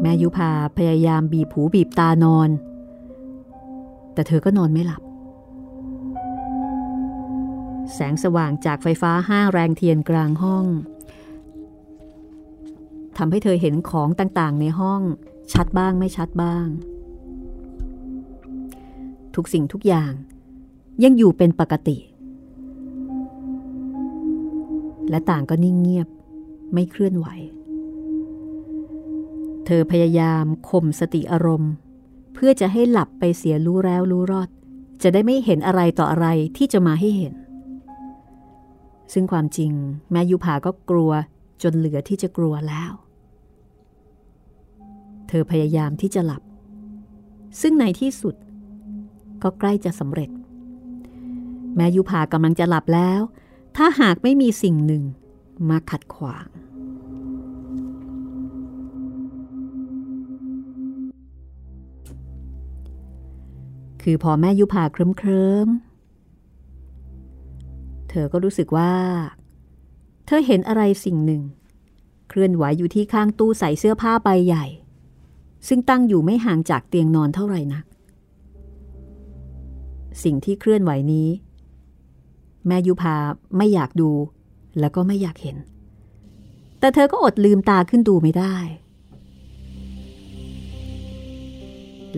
แม่ยุพาพยายามบีบหูบีบตานอน แต่เธอก็นอนไม่หลับ แสงสว่างจากไฟฟ้าห้าแรงเทียนกลางห้องทำให้เธอเห็นของต่างๆ ในห้อง ชัดบ้างไม่ชัดบ้าง ทุกสิ่งทุกอย่าง ยังอยู่เป็นปกติ และต่างก็นิ่งเงียบ ไม่เคลื่อนไหว เธอพยายามข่มสติอารมณ์ เพื่อจะให้หลับไปเสียรู้แล้วรู้รอด จะได้ไม่เห็นอะไรต่ออะไรที่จะมาให้เห็น ซึ่งความจริงแม่ยุพาก็กลัวจนเหลือที่จะกลัวแล้ว เธอพยายามที่จะหลับ ซึ่งในที่สุด ก็ใกล้จะสำเร็จ แม่ยุพากำลังจะหลับแล้ว ถ้าหากไม่มีสิ่งหนึ่งมาขัดขวาง คือพอแม่ยุพาเคลิ้มเคลิ้มเธอก็รู้สึกว่า เธอเห็นอะไรสิ่งหนึ่ง เคลื่อนไหวอยู่ที่ข้างตู้ใส่เสื้อผ้าใบใหญ่ ซึ่งตั้งอยู่ไม่ห่างจากเตียงนอนเท่าไหร่นัก สิ่งที่เคลื่อนไหวนี้ แม่ยุพาไม่อยากดู แล้วก็ไม่อยากเห็น แต่เธอก็อดลืมตาขึ้นดูไม่ได้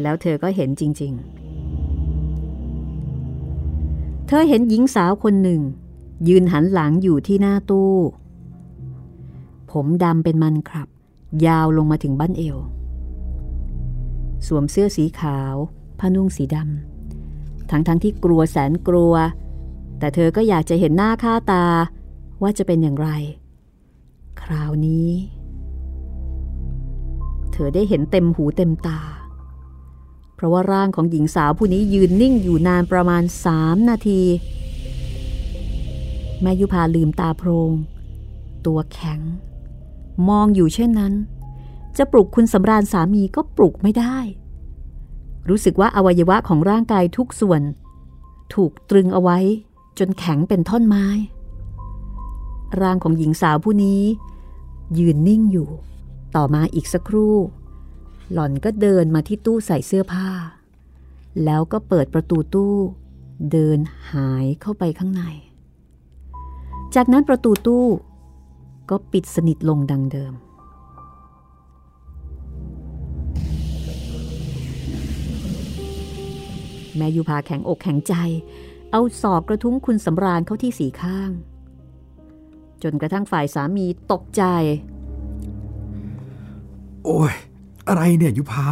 แล้วเธอก็เห็นจริง ๆเธอเห็นหญิงสาวคนหนึ่ง ยืนหันหลังอยู่ที่หน้าตู้ ผมดำเป็นมันครับ ยาวลงมาถึงบั้นเอว สวมเสื้อสีขาวผ้านุ่งสีดำทั้งๆทที่กลัวแสนกลัว แต่เธอก็อยากจะเห็นหน้าค่าตาว่าจะเป็นอย่างไร คราวนี้ เธอได้เห็นเต็มหูเต็มตา เพราะว่าร่างของหญิงสาวผู้นี้ยืนนิ่งอยู่นานประมาณสามนาที แม่ยุพาลืมตาโพรง ตัวแข็ง มองอยู่เช่นนั้น จะปลุกคุณสำราญสามีก็ปลุกไม่ได้ รู้สึกว่าอวัยวะของร่างกายทุกส่วน ถูกตรึงเอาไว้ จนแข็งเป็นท่อนไม้ ร่างของหญิงสาวผู้นี้ ยืนนิ่งอยู่ ต่อมาอีกสักครู่ หล่อนก็เดินมาที่ตู้ใส่เสื้อผ้า แล้วก็เปิดประตูตู้ เดินหายเข้าไปข้างใน จากนั้นประตูตู้ ก็ปิดสนิทลงดังเดิม แม่ยุพาแข็งอกแข็งใจ เอาศอกกระทุ้งคุณสำราญเข้าที่สีข้าง จนกระทั่งฝ่ายสามีตกใจ โอ้ย อะไรเนี่ยยุพา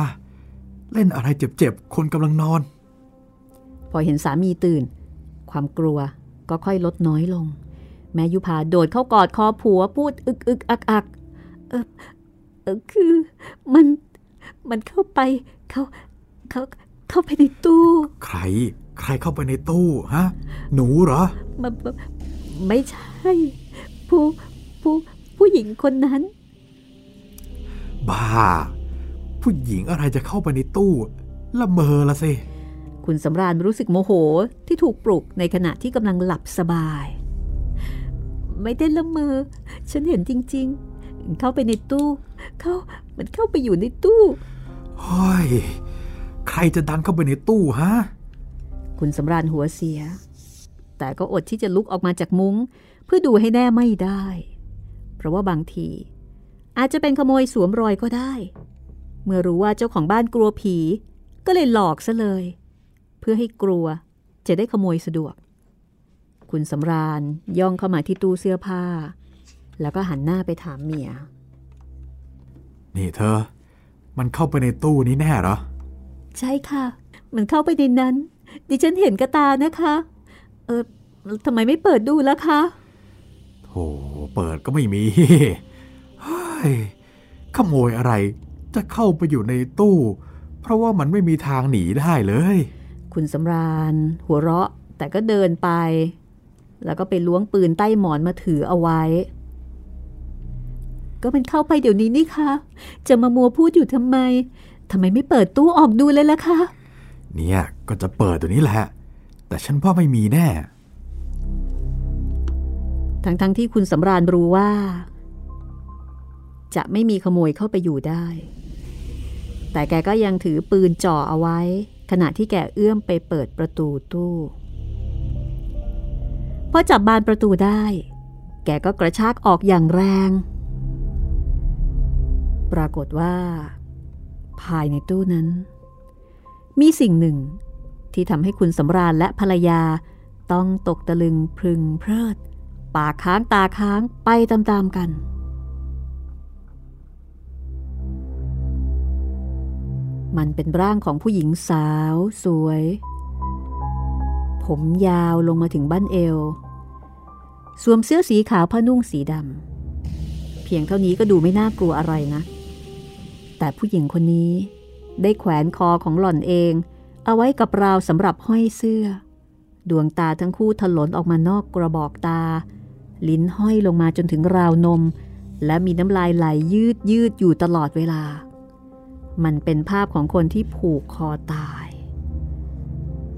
เล่นอะไรเจ็บๆ คนกำลังนอน พอเห็นสามีตื่น ความกลัวก็ค่อยลดน้อยลง แม่ยุพาโดดเข้ากอดคอผัวพูดอึกอึกอักอักเออเออคือมันมันเข้าไปเขาเขาเข้าไปในตู้ ใคร ใครเข้าไปในตู้ฮะ หนูเหรอมันมันไม่ใช่ ผู้ผู้ผู้หญิงคนนั้น บ้า ผู้หญิงอะไรจะเข้าไปในตู้ ละเมอละสิ คุณสำราญรู้สึกโมโหที่ถูกปลุกในขณะที่กำลังหลับสบาย ไม่ได้ละเมอฉันเห็นจริง ๆ เข้าไปในตู้ เข้ามันเข้าไปอยู่ในตู้เฮ้ยใครจะดันเข้าไปในตู้ฮะคุณสำราญหัวเสีย แต่ก็อดที่จะลุกออกมาจากมุง้ง เพื่อดูให้แน่ไม่ได้ เพราะว่าบางที อาจจะเป็นขโมยสวมรอยก็ได้ เมื่อรู้ว่าเจ้าของบ้านกลัวผี ก็เลยหลอกซะเลย เพื่อให้กลัวจะได้ขโมยสะดวก คุณสำราญย่องเข้ามาที่ตู้เสื้อผ้า แล้วก็หันหน้าไปถามเมีย นี่เธอ มันเข้าไปในตู้นี้แน่เหรอ ใช่ค่ะ มันเข้าไปในนั้น ดิฉันเห็นกระตานะคะ เออทำไมไม่เปิดดูล่ะคะโธ่เปิดก็ไม่มีเฮ้ยขโมยอะไร จะเข้าไปอยู่ในตู้ เพราะว่ามันไม่มีทางหนีได้เลย คุณสำราญ หัวเราะแต่ก็เดินไป แล้วก็ไปล้วงปืนใต้หมอนมาถือเอาไว้ ก็มันเข้าไปเดี๋ยวนี้นี่คะจะมามัวพูดอยู่ทำไมทำไมไม่เปิดตู้ออกดูเลยล่ะคะเนี่ยก็จะเปิดตัวนี้แหละ แต่ฉันว่าไม่มีแน่ ทั้งๆทที่คุณสำราญรู้ว่า จะไม่มีขโมยเข้าไปอยู่ได้ แต่แกก็ยังถือปืนจ่อเอาไว้ ขณะที่แกเอื้อมไปเปิดประตูตู้ พอจับบานประตูได้ แกก็กระชากออกอย่างแรง ปรากฏว่า ภายในตู้นั้น มีสิ่งหนึ่ง ที่ทำให้คุณสำราญและภรรยาต้องตกตะลึงพึงเพลิด ปากค้างตาค้างไปตามๆกัน มันเป็นร่างของผู้หญิงสาวสวย ผมยาวลงมาถึงบั้นเอว สวมเสื้อสีขาวผ้านุ่งสีดำ เพียงเท่านี้ก็ดูไม่น่ากลัวอะไรนะ แต่ผู้หญิงคนนี้ได้แขวนคอของหล่อนเอง เอาไว้กับราวสำหรับห้อยเสื้อ ดวงตาทั้งคู่ถลนออกมานอกกระบอกตา ลิ้นห้อยลงมาจนถึงราวนม และมีน้ำลายไหลยืดยืดอยู่ตลอดเวลา มันเป็นภาพของคนที่ผูกคอตาย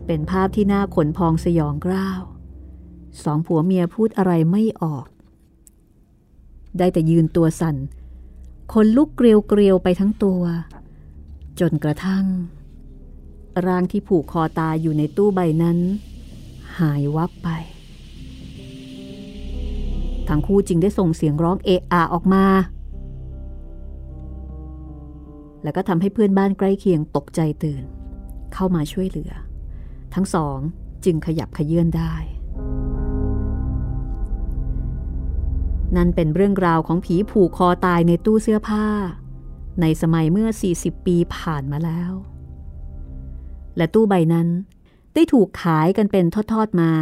เป็นภาพที่น่าขนพองสยองกล้าว สองผัวเมียพูดอะไรไม่ออก ได้แต่ยืนตัวสั่น คนลุกเกลียวเกลียวไปทั้งตัว จนกระทั่ง ร่างที่ผูกคอตายอยู่ในตู้ใบนั้น หายวับไป ทั้งคู่จึงได้ส่งเสียงร้องเอะอะออกมา แล้วก็ทำให้เพื่อนบ้านใกล้เคียงตกใจตื่น เข้ามาช่วยเหลือ ทั้งสองจึงขยับขยื่นได้ นั่นเป็นเรื่องราวของผีผูกคอตายในตู้เสื้อผ้า ในสมัยเมื่อ 40 ปีผ่านมาแล้ว และตู้ใบนั้นได้ถูกขายกันเป็นทอดๆมา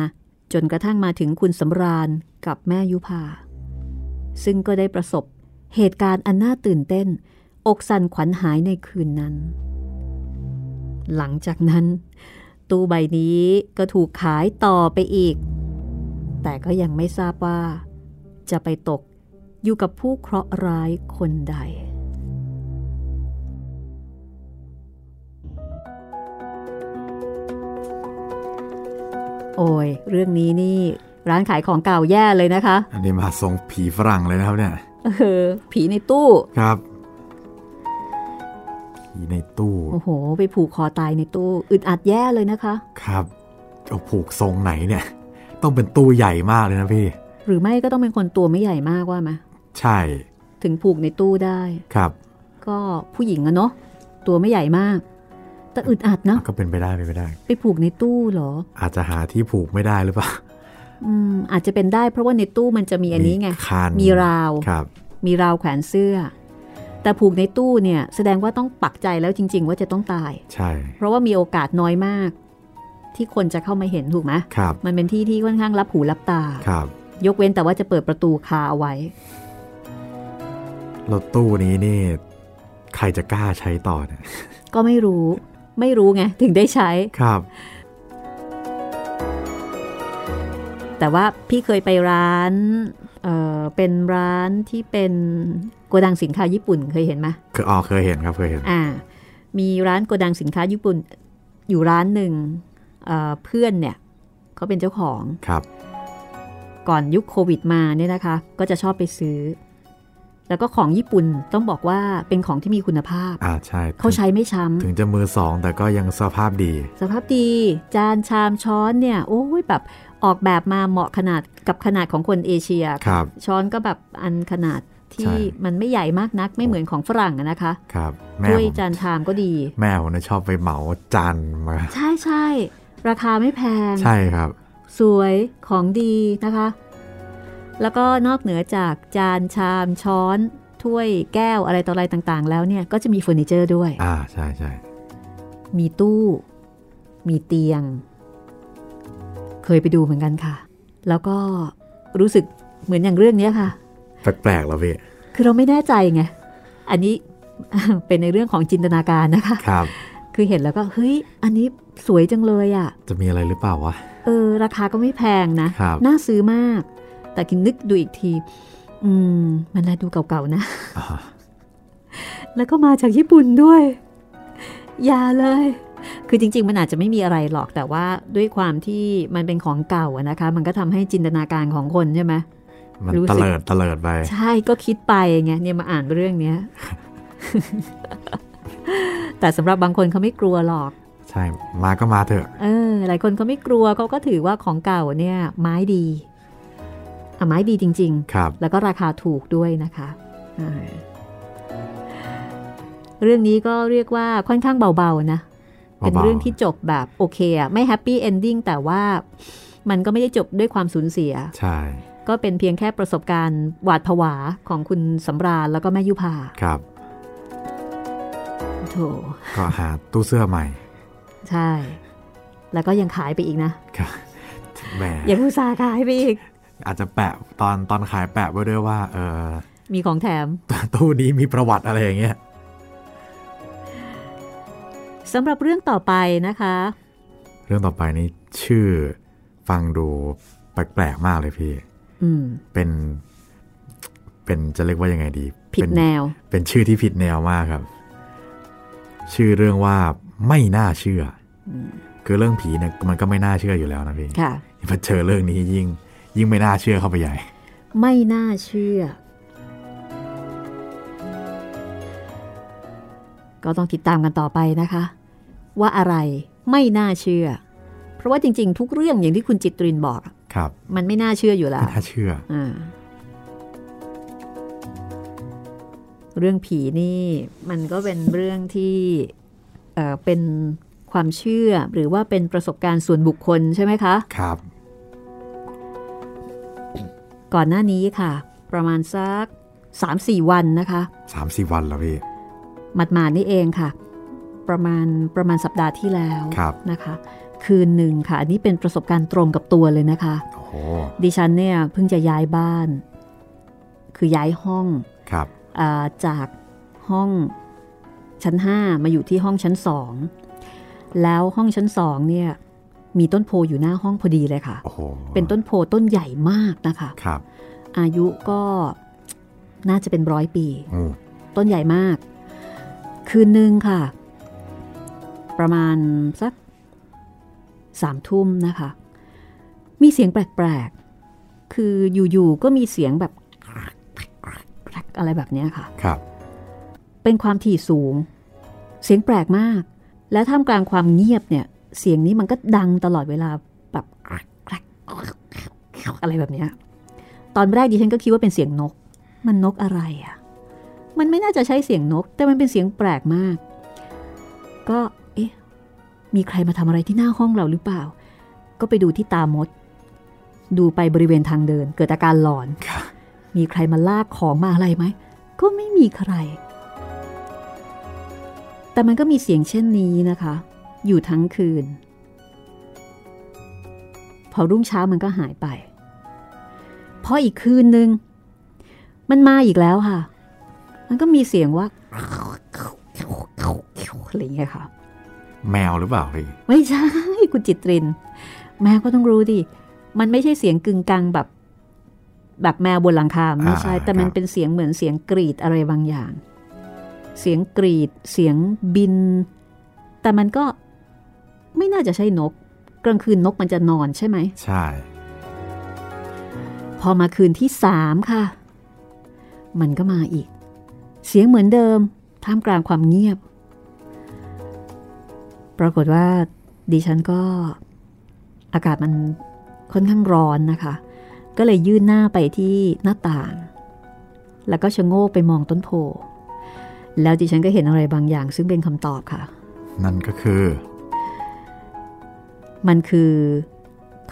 จนกระทั่งมาถึงคุณสำราญกับแม่ยุพาซึ่งก็ได้ประสบเหตุการณ์อันน่าตื่นเต้น อกสั่นขวัญหายในคืนนั้น หลังจากนั้น ตู้ใบนี้ก็ถูกขายต่อไปอีก แต่ก็ยังไม่ทราบว่า จะไปตกอยู่กับผู้เคราะห์ร้ายคนใด โอ้ย เรื่องนี้นี่ร้านขายของเก่าแย่เลยนะคะ อันนี้มาทรงผีฝรั่งเลยนะครับเนี่ย เออ ผีในตู้ ครับ ผีในตู้ โอ้โห ไปผูกคอตายในตู้ อึดอัดแย่เลยนะคะ ครับเอาผูกทรงไหนเนี่ย ต้องเป็นตู้ใหญ่มากเลยนะพี่ หรือไม่ก็ต้องเป็นคนตัวไม่ใหญ่มากว่าไหมใช่ ถึงผูกในตู้ได้ครับ ก็ผู้หญิงอะเนาะตัวไม่ใหญ่มาก แต่อึดอัดเนาะก็เป็นไปได้เป็นไปได้ ไปผูกในตู้เหรอ อาจจะหาที่ผูกไม่ได้หรือเปล่าอืมอาจจะเป็นได้เพราะว่าในตู้มันจะมีอันนี้ไงคานมีราวครับมีราวแขวนเสื้อ แต่ผูกในตู้เนี่ยแสดงว่าต้องปักใจแล้วจริง ๆ ว่าจะต้องตาย ใช่ เพราะว่ามีโอกาสน้อยมาก ที่คนจะเข้ามาเห็นถูกไหมครับ มันเป็นที่ที่ค่อนข้างรับหูรับตาครับ ยกเว้นแต่ว่าจะเปิดประตูคาเอาไว้รถตู้นี้นี่ ใครจะกล้าใช้ต่อเนี่ยก็ไม่รู้ ไม่รู้ไงถึงได้ใช้ครับ แต่ว่าพี่เคยไปร้าน เอ่อเป็นร้านที่เป็นโกดังสินค้าญี่ปุ่นเคยเห็นไหมเคยอ๋อเคยเห็นครับเคยเห็นอ่ามีร้านโกดังสินค้าญี่ปุ่นอยู่ร้านหนึ่งเอ่อเพื่อนเนี่ยเขาเป็นเจ้าของครับ ก่อนยุคโควิดมาเนี่ยนะคะ ก็จะชอบไปซื้อ แล้วก็ของญี่ปุ่นต้องบอกว่าเป็นของที่มีคุณภาพอ่าใช่เขาใช้ไม่ช้ำถึงจะมือสองแต่ก็ยังสภาพดี สภาพดี จานชามช้อนเนี่ย โอ้ยแบบ ออกแบบมาเหมาะขนาดกับขนาดของคนเอเชียครับช้อนก็แบบอันขนาดใช่ที่มันไม่ใหญ่มากนักไม่เหมือนของฝรั่งอะนะคะครับแม่ถ้วยผมจานชามก็ดี แม่ผมเนี่ยชอบไปเหมาจานมา ใช่ใช่ราคาไม่แพง ใช่ครับ สวยของดีนะคะ แล้วก็นอกเหนือจากจานชามช้อน ถ้วยแก้วอะไรต่ออะไรต่างๆ แล้วเนี่ยก็จะมีเฟอร์นิเจอร์ด้วย อ่าใช่ใช่มีตู้ มีเตียง เคยไปดูเหมือนกันค่ะ แล้วก็รู้สึกเหมือนอย่างเรื่องเนี้ยค่ะ แปลกๆแล้วพี่คือเราไม่แน่ใจไง อันนี้เป็นในเรื่องของจินตนาการนะคะครับคือเห็นแล้วก็เฮ้ย อันนี้สวยจังเลยอะ่ะ จะมีอะไรหรือเปล่าวะ เออ ราคาก็ไม่แพงนะครับน่าซื้อมาก แต่กินนึกดูอีกที อืม มันแลดูเก่าๆนะอ่าแล้วก็มาจากญี่ปุ่นด้วย อย่าเลย คือจริง ๆ มันอาจจะไม่มีอะไรหรอกแต่ว่าด้วยความที่มันเป็นของเก่าอะนะคะ มันก็ทำให้จินตนาการของคนใช่ไหมมันรู้สึกเตลิดเตลิดไป ใช่ก็คิดไปไงเนี่ยมาอ่านเรื่องเนี้ย แต่สำหรับบางคนเขาไม่กลัวหรอก ใช่ มาก็มาเถอะ เออ หลายคนเขาไม่กลัวเขาก็ถือว่าของเก่าเนี่ย ไม้ดีอะไม้ดีจริงครับๆแล้วก็ราคาถูกด้วยนะคะอ่าเรื่องนี้ก็เรียกว่าค่อนข้างเบาๆนะ เป็นเบาๆเรื่องที่จบแบบโอเคอะไม่ happy ending แต่ว่ามันก็ไม่ได้จบด้วยความสูญเสีย ใช่ ก็เป็นเพียงแค่ประสบการณ์หวาดผวาของคุณสำราญแล้วก็แม่ยุพาครับโถก็หาตู้เสื้อใหม่ ใช่ แล้วก็ยังขายไปอีกนะครับแหมยังอุตส่าห์ขายไปอีก อาจจะแปะตอนตอนขายแปะไว้ด้วยว่า เออมีของแถมตู้นี้มีประวัติอะไรอย่างเงี้ย สำหรับเรื่องต่อไปนะคะ เรื่องต่อไปนี้ชื่อฟังดูแปลกๆมากเลยพี่อืมเป็นเป็นจะเรียกว่ายังไงดี ผิดเป็นแนว เป็นชื่อที่ผิดแนวมากครับ ชื่อเรื่องว่าไม่น่าเชื่ออคือเรื่องผีเนี่ยมันก็ไม่น่าเชื่ออยู่แล้วนะพี่ค่ะพอเจอเรื่องนี้ยิ่ง ยิ่งไม่น่าเชื่อเข้าไปใหญ่ ไม่น่าเชื่อ ก็ต้องติดตามกันต่อไปนะคะ ว่าอะไรไม่น่าเชื่อ เพราะว่าจริง ๆ ทุกเรื่องอย่างที่คุณจิตรินบอกอะครับ มันไม่น่าเชื่ออยู่แล้ไม่วน่าเชื่ออ่าเรื่องผีนี่มันก็เป็นเรื่องที่เอ่อเป็นความเชื่อหรือว่าเป็นประสบการณ์ส่วนบุคคลใช่ไหมคะ ครับ ก่อนหน้านี้ค่ะ ประมาณสัก3-4วันนะคะสามสี่วันแล้วพี่ หมัดมานี่เองค่ะ ประมาณประมาณสัปดาห์ที่แล้วครับนะคะ คืนหนึ่งค่ะ อันนี้เป็นประสบการณ์ตรงกับตัวเลยนะคะโอ้โหดิฉันเนี่ยเพิ่งจะย้ายบ้าน คือย้ายห้องครับอาจากห้องชั้น 5 มาอยู่ที่ห้องชั้นสองแล้วห้องชั้นสองเนี่ยมีต้นโพอยู่หน้าห้องพอดีเลยค่ะโอ้โหเป็นต้นโพต้นใหญ่มากนะคะครับ อายุก็น่าจะเป็นร้อยปีโอ้ต้นใหญ่มาก คืนหนึ่งค่ะ ประมาณสักสามทุ่มนะคะ มีเสียงแปลกๆ คืออยู่ๆ ก็มีเสียงแบบอะไรแบบเนี้ยค่ะ ครับ เป็นความถี่สูง เสียงแปลกมาก และท่ามกลางความเงียบเนี่ย เสียงนี้มันก็ดังตลอดเวลาแบบอะไรแบบเนี้ยตอนแรกดิฉันก็คิดว่าเป็นเสียงนก มันนกอะไรอะ่ะ มันไม่น่าจะใช่เสียงนก แต่มันเป็นเสียงแปลกมาก ก็เอ๊ะมีใครมาทำอะไรที่หน้าห้องเราหรือเปล่า ก็ไปดูที่ตามด ดูไปบริเวณทางเดิน เกิดอาการหลอน มีใครมาลากของมาอะไรไหม ก็ไม่มีใคร แต่มันก็มีเสียงเช่นนี้นะคะ อยู่ทั้งคืน พอรุ่งเช้ามันก็หายไป พออีกคืนหนึ่งมันมาอีกแล้วค่ะ มันก็มีเสียงว่าอะไรอย่างเงี้ยค่ะ แมวหรือเปล่าพี่ไม่ใช่คุณจิตริน แมวก็ต้องรู้ดิมันไม่ใช่เสียงกึงกังแบบ แบบแมวบนหลังคาไม่ใช่อ่าแต่มันครับเป็นเสียงเหมือนเสียงกรีดอะไรบางอย่าง เสียงกรีด เสียงบิน แต่มันก็ไม่น่าจะใช่นก กลางคืนนกมันจะนอนใช่ไหมใช่ พอมาคืนที่สามค่ะ มันก็มาอีก เสียงเหมือนเดิม ท่ามกลางความเงียบ ปรากฏว่าดิฉันก็อากาศมันค่อนข้างร้อนนะคะ ก็เลยยื่นหน้าไปที่หน้าต่าง แล้วก็ชะโงกไปมองต้นโพ แล้วดิฉันก็เห็นอะไรบางอย่าง ซึ่งเป็นคำตอบค่ะ นั่นก็คือ มันคือ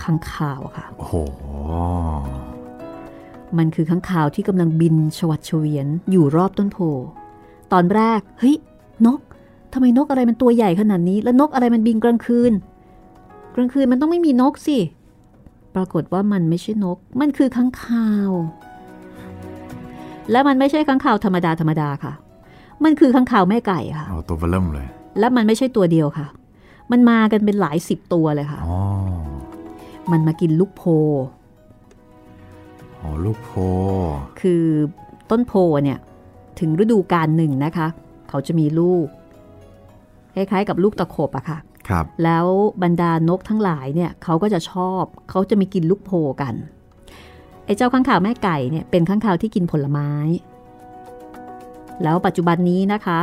ค้างคาวค่ะ โอ้โห มันคือข้างคาวที่กำลังบินชวัดเฉวียนอยู่รอบต้นโพ ตอนแรก เฮ้ย นกทำไมนกอะไรมันตัวใหญ่ขนาดนี้ แล้วนกอะไรมันบินกลางคืน กลางคืนมันต้องไม่มีนกสิ ปรากฏว่ามันไม่ใช่นก มันคือค้างคาว และมันไม่ใช่ค้างคาวธรรมดาธรรมดาค่ะ มันคือค้างคาวแม่ไก่ค่ะเอาตัวเบลเริ่มเลย และมันไม่ใช่ตัวเดียวค่ะ มันมากันเป็นหลายสิบตัวเลยค่ะอ๋อมันมากินลูกโพ อ๋อลูกโพ คือต้นโพเนี่ยถึงฤดูกาลหนึ่งนะคะ เขาจะมีลูก คล้ายๆกับลูกตะขบอะค่ะครับแล้วบรรดานกทั้งหลายเนี่ยเขาก็จะชอบเขาจะมีกินลูกโพกันไอ้เจ้าข้างข่าวแม่ไก่เนี่ยเป็นข้างข่าวที่กินผลไม้ แล้วปัจจุบันนี้นะคะ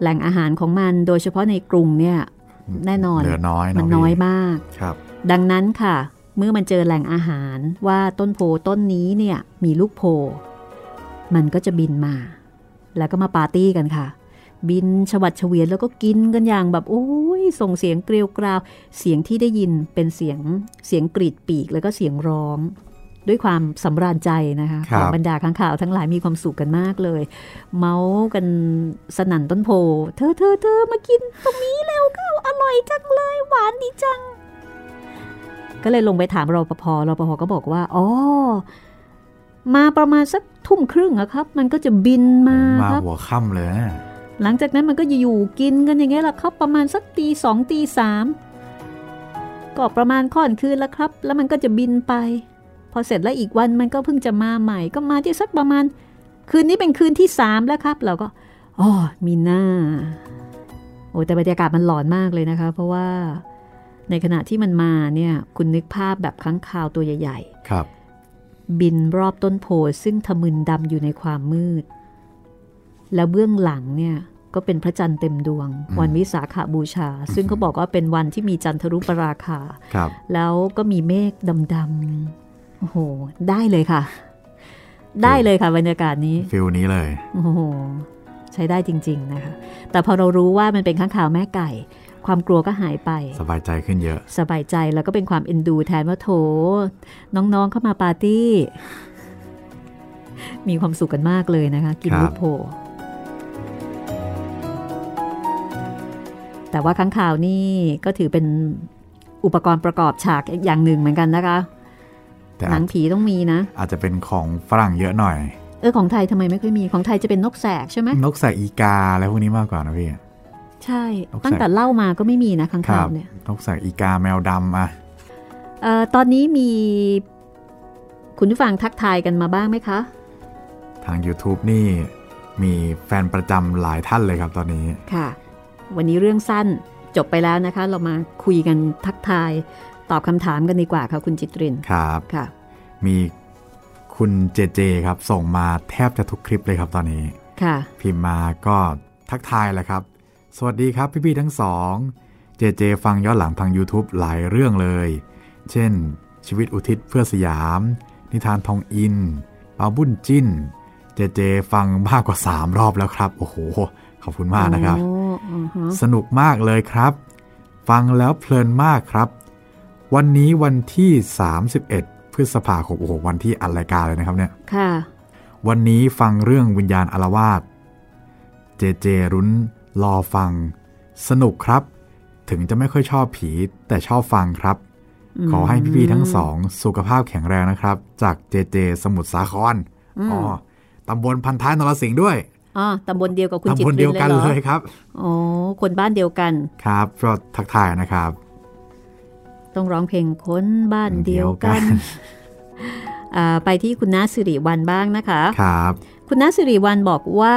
แหล่งอาหารของมันโดยเฉพาะในกรุงเนี่ยแน่นอนเหลือน้อยมันเะน้อยพี่มากครับ ดังนั้นค่ะ เมื่อมันเจอแหล่งอาหารว่าต้นโพต้นนี้เนี่ยมีลูกโพ มันก็จะบินมา แล้วก็มาปาร์ตี้กันค่ะ บินฉวัดเฉวียนแล้วก็กินกันอย่างแบบโอ้ยส่งเสียงเกลียวกราว เสียงที่ได้ยินเป็นเสียงเสียงกรีดปีกแล้วก็เสียงร้องด้วยความสำราญใจนะคะครัขบองบรรดาข้างข่าวทั้งหลายมีความสุขกันมากเลย เมาส์กันสนั่นต้นโพ เธอเธอเธอมากินตรงนี้แล้วก็อร่อยจังเลย หวานดีจัง ก็เลยลงไปถามรปภรปภก็บอกว่าอ๋อมาประมาณสักทุ่มครึ่งอะครับ มันก็จะบินมามาครับหัวค่ำเลยนะหลังจากนั้นมันก็จะอยู่กินกันอย่างเงี้ยแหละครับ ประมาณสักตีสองตีสามก็ประมาณค่อนคืนแล้วครับ แล้วมันก็จะบินไป พอเสร็จแล้วอีกวันมันก็เพิ่งจะมาใหม่ ก็มาที่สักประมาณ คืนนี้เป็นคืนที่สามแล้วครับ เราก็อ๋อมีหน้า โอ้แต่บรรยากาศมันหลอนมากเลยนะคะ เพราะว่า ในขณะที่มันมาเนี่ยคุณนึกภาพแบบค้างคาวตัวใหญ่ๆ ครับ บินรอบต้นโพซึ่งทะมึนดำอยู่ในความมืด แล้วเบื้องหลังเนี่ยก็เป็นพระจันทร์เต็มดวงอืมวันวิสาขาบูชา ซึ่งเขาบอกว่าเป็นวันที่มีจันทรุปราคาครับแล้วก็มีเมฆดำๆโอ้โห ได้เลยค่ะ ได้เลยค่ะบรรยากาศนี้ฟิลนี้เลย โอ้โห ใช้ได้จริง ๆ นะคะ แต่พอเรารู้ว่ามันเป็นข้างข่าวแม่ไก่ ความกลัวก็หายไป สบายใจขึ้นเยอะ สบายใจแล้วก็เป็นความเอ็นดูแทนว่าโถ น้องๆเข้ามาปาร์ตี้ มีความสุขกันมากเลยนะคะ กินครับลูกโพแต่ว่าค้างข่าวนี่ก็ถือเป็นอุปกรณ์ประกอบฉากอย่างหนึ่งเหมือนกันนะคะแต่หนัอาจงผีต้องมีนะ อาจจะเป็นของฝรั่งเยอะหน่อย เออของไทยทำไมไม่ค่อยมีของไทยจะเป็นนกแสกใช่ไหมนกใส่อีกาอะไรพวกนี้มากกว่านะพี่ ใช่นกแสกตั้งแต่เล่ามาก็ไม่มีนะค้างครัข่าวบเนี่ยนกใส่อีกาแมวดำอะเอ่อตอนนี้มีคุณผู้ฟังทักทายกันมาบ้างไหมคะ ทาง YouTube นี่มีแฟนประจำหลายท่านเลยครับตอนนี้ค่ะ วันนี้เรื่องสั้นจบไปแล้วนะคะ เรามาคุยกันทักทาย ตอบคำถามกันดีกว่าค่ะคุณจิตรินครับค่ะ มีคุณเจเจครับ ส่งมาแทบจะทุกคลิปเลยครับตอนนี้ค่ะ พิมพ์มาก็ทักทายแหละครับ สวัสดีครับพี่ๆทั้งสองเจเจฟังย้อนหลังทาง YouTube หลายเรื่องเลย เช่น ชีวิตอุทิศเพื่อสยาม นิทานทองอินปาบุญจิ้น เจเจฟังมากกว่า 3 รอบแล้วครับ โอ้โห ขอบคุณมากนะครับโอ้อือฮะสนุกมากเลยครับ ฟังแล้วเพลินมากครับ วันนี้วันที่ 31 พฤษภาคมโอ้โหวันที่อัดรายการเลยนะครับเนี่ยค่ะ วันนี้ฟังเรื่องวิญญาณอารวาสเจเจรุ้น รอฟัง สนุกครับ ถึงจะไม่ค่อยชอบผี แต่ชอบฟังครับ ขอให้พี่ๆทั้งสอง สุขภาพแข็งแรงนะครับ จากเจเจสมุทรสาครอ๋อตำบลพันท้ายนรสิงห์ด้วยอ๋อตำบลเดียวกับคุณจิตตำบลริเดียนวเลยกันเหรอเลยครับอ๋อคนบ้านเดียวกันครับก็ทักทายนะครับ ต้องร้องเพลงคนบ้านเดียวกันเดียวกันอ่าไปที่คุณน้าสิริวัลบ้างนะคะ ครับ คุณน้าสิริวัลบอกว่า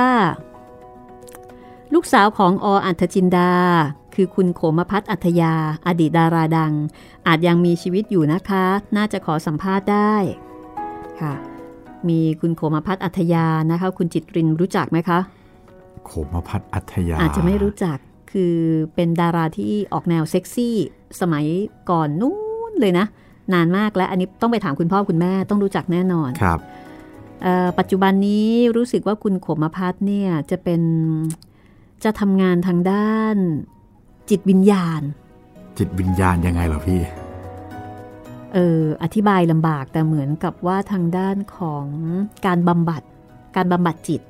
ลูกสาวของออัธจินดา คือคุณโขมพัฒน์อัธยา อดีตดาราดัง อาจยังมีชีวิตอยู่นะคะ น่าจะขอสัมภาษณ์ได้ค่ะ มีคุณโขมพัฒน์อัธยานะคะ คุณจิตรินรู้จักไหมคะ โขมพัฒน์อัธยา อาจจะไม่รู้จักคือเป็นดาราที่ออกแนวเซ็กซี่ สมัยก่อนนู้นเลยนะ นานมากแล้วอันนี้ต้องไปถามคุณพ่อคุณแม่ต้องรู้จักแน่นอนครับเอ่อปัจจุบันนี้รู้สึกว่าคุณโขมพัฒน์เนี่ยจะเป็น จะทำงานทางด้าน จิตวิญญาณ จิตวิญญาณยังไงเหรอพี่ เอออธิบายลำบากแต่เหมือนกับว่าทางด้านของการบำบัด การบำบัดจิต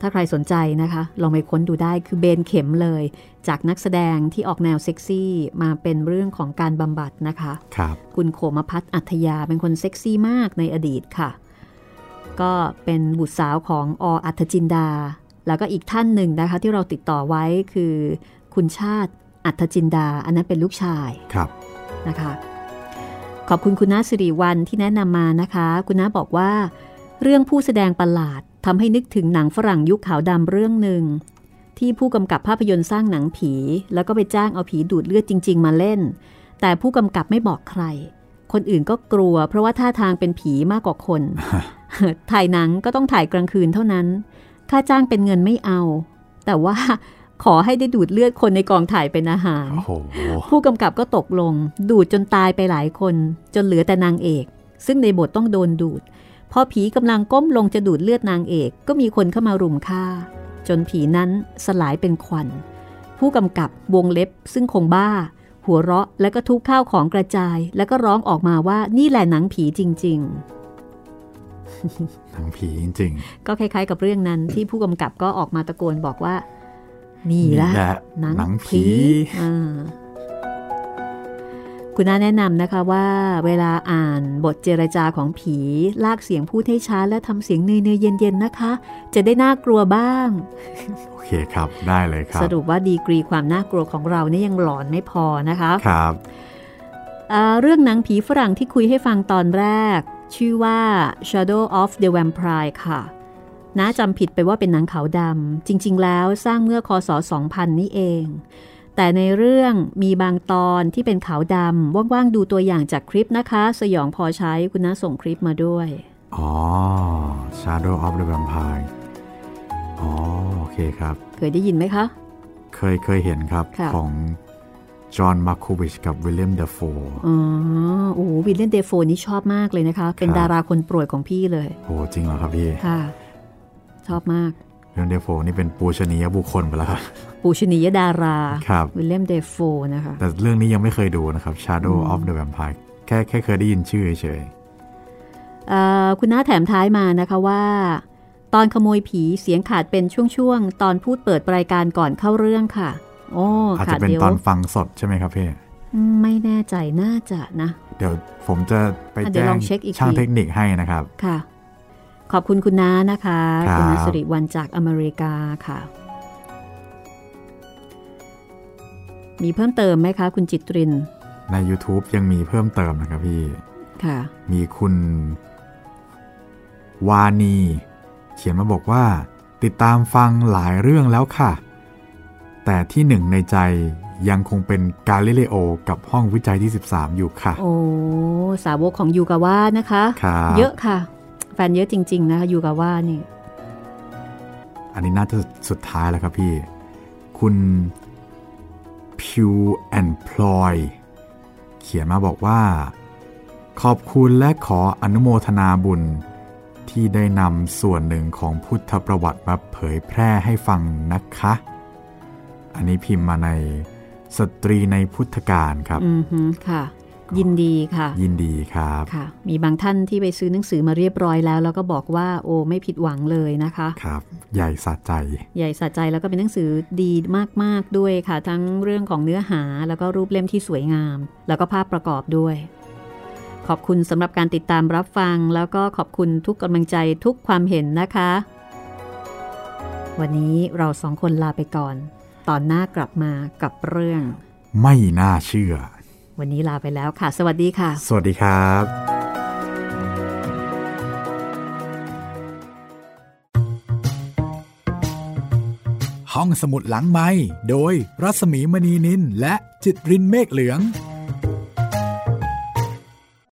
ถ้าใครสนใจนะคะ ลองไปค้นดูได้คือเบนเข็มเลย จากนักแสดงที่ออกแนวเซ็กซี่มาเป็นเรื่องของการบำบัดนะคะครับคุณโขมพัฒน์อัธยาเป็นคนเซ็กซี่มากในอดีตค่ะ ก็เป็นบุตรสาวของออัธจินดา แล้วก็อีกท่านหนึ่งนะคะที่เราติดต่อไว้คือคุณชาติอัธจินดา อันนั้นเป็นลูกชายครับนะคะขอบคุณคุณน้าสิริวัลที่แนะนำมานะคะ คุณน้าบอกว่า เรื่องผู้แสดงประหลาดทำให้นึกถึงหนังฝรั่งยุคขาวดำเรื่องหนึ่ง ที่ผู้กำกับภาพยนตร์สร้างหนังผี แล้วก็ไปจ้างเอาผีดูดเลือดจริง ๆ มาเล่น แต่ผู้กำกับไม่บอกใคร คนอื่นก็กลัว เพราะว่าท่าทางเป็นผีมากกว่าคน ถ่ายหนังก็ต้องถ่ายกลางคืนเท่านั้น ค่าจ้างเป็นเงินไม่เอา แต่ว่าขอให้ได้ดูดเลือดคนในกองถ่ายเป็นอาหารโอ้โหผู้กำกับก็ตกลง ดูดจนตายไปหลายคน จนเหลือแต่นางเอก ซึ่งในบทต้องโดนดูด พอผีกำลังก้มลงจะดูดเลือดนางเอก ก็มีคนเข้ามารุมฆ่า จนผีนั้นสลายเป็นควัน ผู้กำกับวงเล็บซึ่งคงบ้า หัวเราะแล้วก็ทุบข้าวของกระจาย แล้วก็ร้องออกมาว่านี่แหละหนังผีจริง หนังผีจริง ๆ ก็คล้ายๆ กับเรื่องนั้นที่ผู้กำกับก็ออกมาตะโกนบอกว่า นี่ๆแหละแหละหนังหนังผีผีอ่าคุณน้าแนะนำนะคะว่าเวลาอ่านบทเจรจาของผี ลากเสียงพูดให้ช้าและทำเสียงเนยเนยๆเย็นๆนะคะ จะได้น่ากลัวบ้าง โอเคครับได้เลยครับ สรุปว่าดีกรีความน่ากลัวของเราเนี่ยยังหลอนไม่พอนะคะครับอ่าเรื่องหนังผีฝรั่งที่คุยให้ฟังตอนแรก ชื่อว่า Shadow of the Vampire ค่ะน้าจำผิดไปว่าเป็นหนังขาวดำ จริง ๆ แล้วสร้างเมื่อคศ 2000 นี่เอง แต่ในเรื่องมีบางตอนที่เป็นขาวดำ ว่าง ๆ ดูตัวอย่างจากคลิปนะคะ สยองพอใช้คุณน้าส่งคลิปมาด้วย อ๋อ Shadow of the Vampire อ๋อ โอเคครับ เคยได้ยินไหมคะ เคยเคยเห็นครับค่ะของ จอห์นมาร์โควิชกับวิลเลียมเดฟโฟอ๋อโอ้โหวิลเลียนเดโฟนี่ชอบมากเลยนะคะ เป็นครับดาราคนโปรดของพี่เลยโอ้จริงเหรอครับพี่ ค่ะ ชอบมากวิลเลียมเดฟโฟนี่เป็นปูชนียบุคคลไปแล้วครับปูชนียดาราครับวิลเลียมเดโฟนะคะ แต่เรื่องนี้ยังไม่เคยดูนะครับ Shadow of the Vampire แค่แค่เคยได้ยินชื่อเฉยเอ่อคุณน้าแถมท้ายมานะคะว่า ตอนขโมยผีเสียงขาดเป็นช่วงๆ ตอนพูดเปิดรายการก่อนเข้าเรื่องค่ะ โอ้ๆอาจขาจะดเป็นเดียวตอนฟังสดใช่ไหมครับพี่ไม่แน่ใจน่าจะนะ เดี๋ยวผมจะไปอะเดี๋ยวแจ้ลงองเช็คอีกช่างทีเทคนิคให้นะครับค่ะ ขอบคุณคุณน้านะคะครับณน้าสิริวัลจากอเมริกาค่ะ มีเพิ่มเติมไหมคะ คุณจิตริน ใน YouTube ยังมีเพิ่มเติมนะครับพี่ค่ะ มีคุณวานี เขียนมาบอกว่า ติดตามฟังหลายเรื่องแล้วค่ะ แต่ที่หนึ่งในใจยังคงเป็นกาลิเลโอ กับห้องวิจัยที่ 13 อยู่ค่ะ โอ้ สาวกของยูกาว่านะคะครับเยอะค่ะ แฟนเยอะจริง ๆ นะคะยูกาว่านี่ อันนี้น่าจะสุดท้ายแล้วครับพี่ คุณ Pew and Ploy เขียนมาบอกว่า ขอบคุณและขออนุโมทนาบุญที่ได้นำส่วนหนึ่งของพุทธประวัติมาเผยแพร่ให้ฟังนะคะ อันนี้พิมพ์มาในสตรีในพุทธการครับ อือฮึค่ะ ยินดีค่ะ ยินดีครับค่ะ มีบางท่านที่ไปซื้อหนังสือมาเรียบร้อยแล้ว แล้วก็บอกว่าโอ้ไม่ผิดหวังเลยนะคะ ครับ ใหญ่สะใจ ใหญ่สะใจแล้วก็เป็นหนังสือดีมากๆด้วยค่ะ ทั้งเรื่องของเนื้อหาแล้วก็รูปเล่มที่สวยงาม แล้วก็ภาพประกอบด้วยขอบคุณสำหรับการติดตามรับฟัง แล้วก็ขอบคุณทุกกำลังใจทุกความเห็นนะคะ วันนี้เราสองคนลาไปก่อน ตอนหน้ากลับมากับเรื่อง ไม่น่าเชื่อ วันนี้ลาไปแล้วค่ะ สวัสดีค่ะ สวัสดีครับ ห้องสมุดหลังไม้โดยรัสมีมณีนินและจิตรินเมฆเหลือง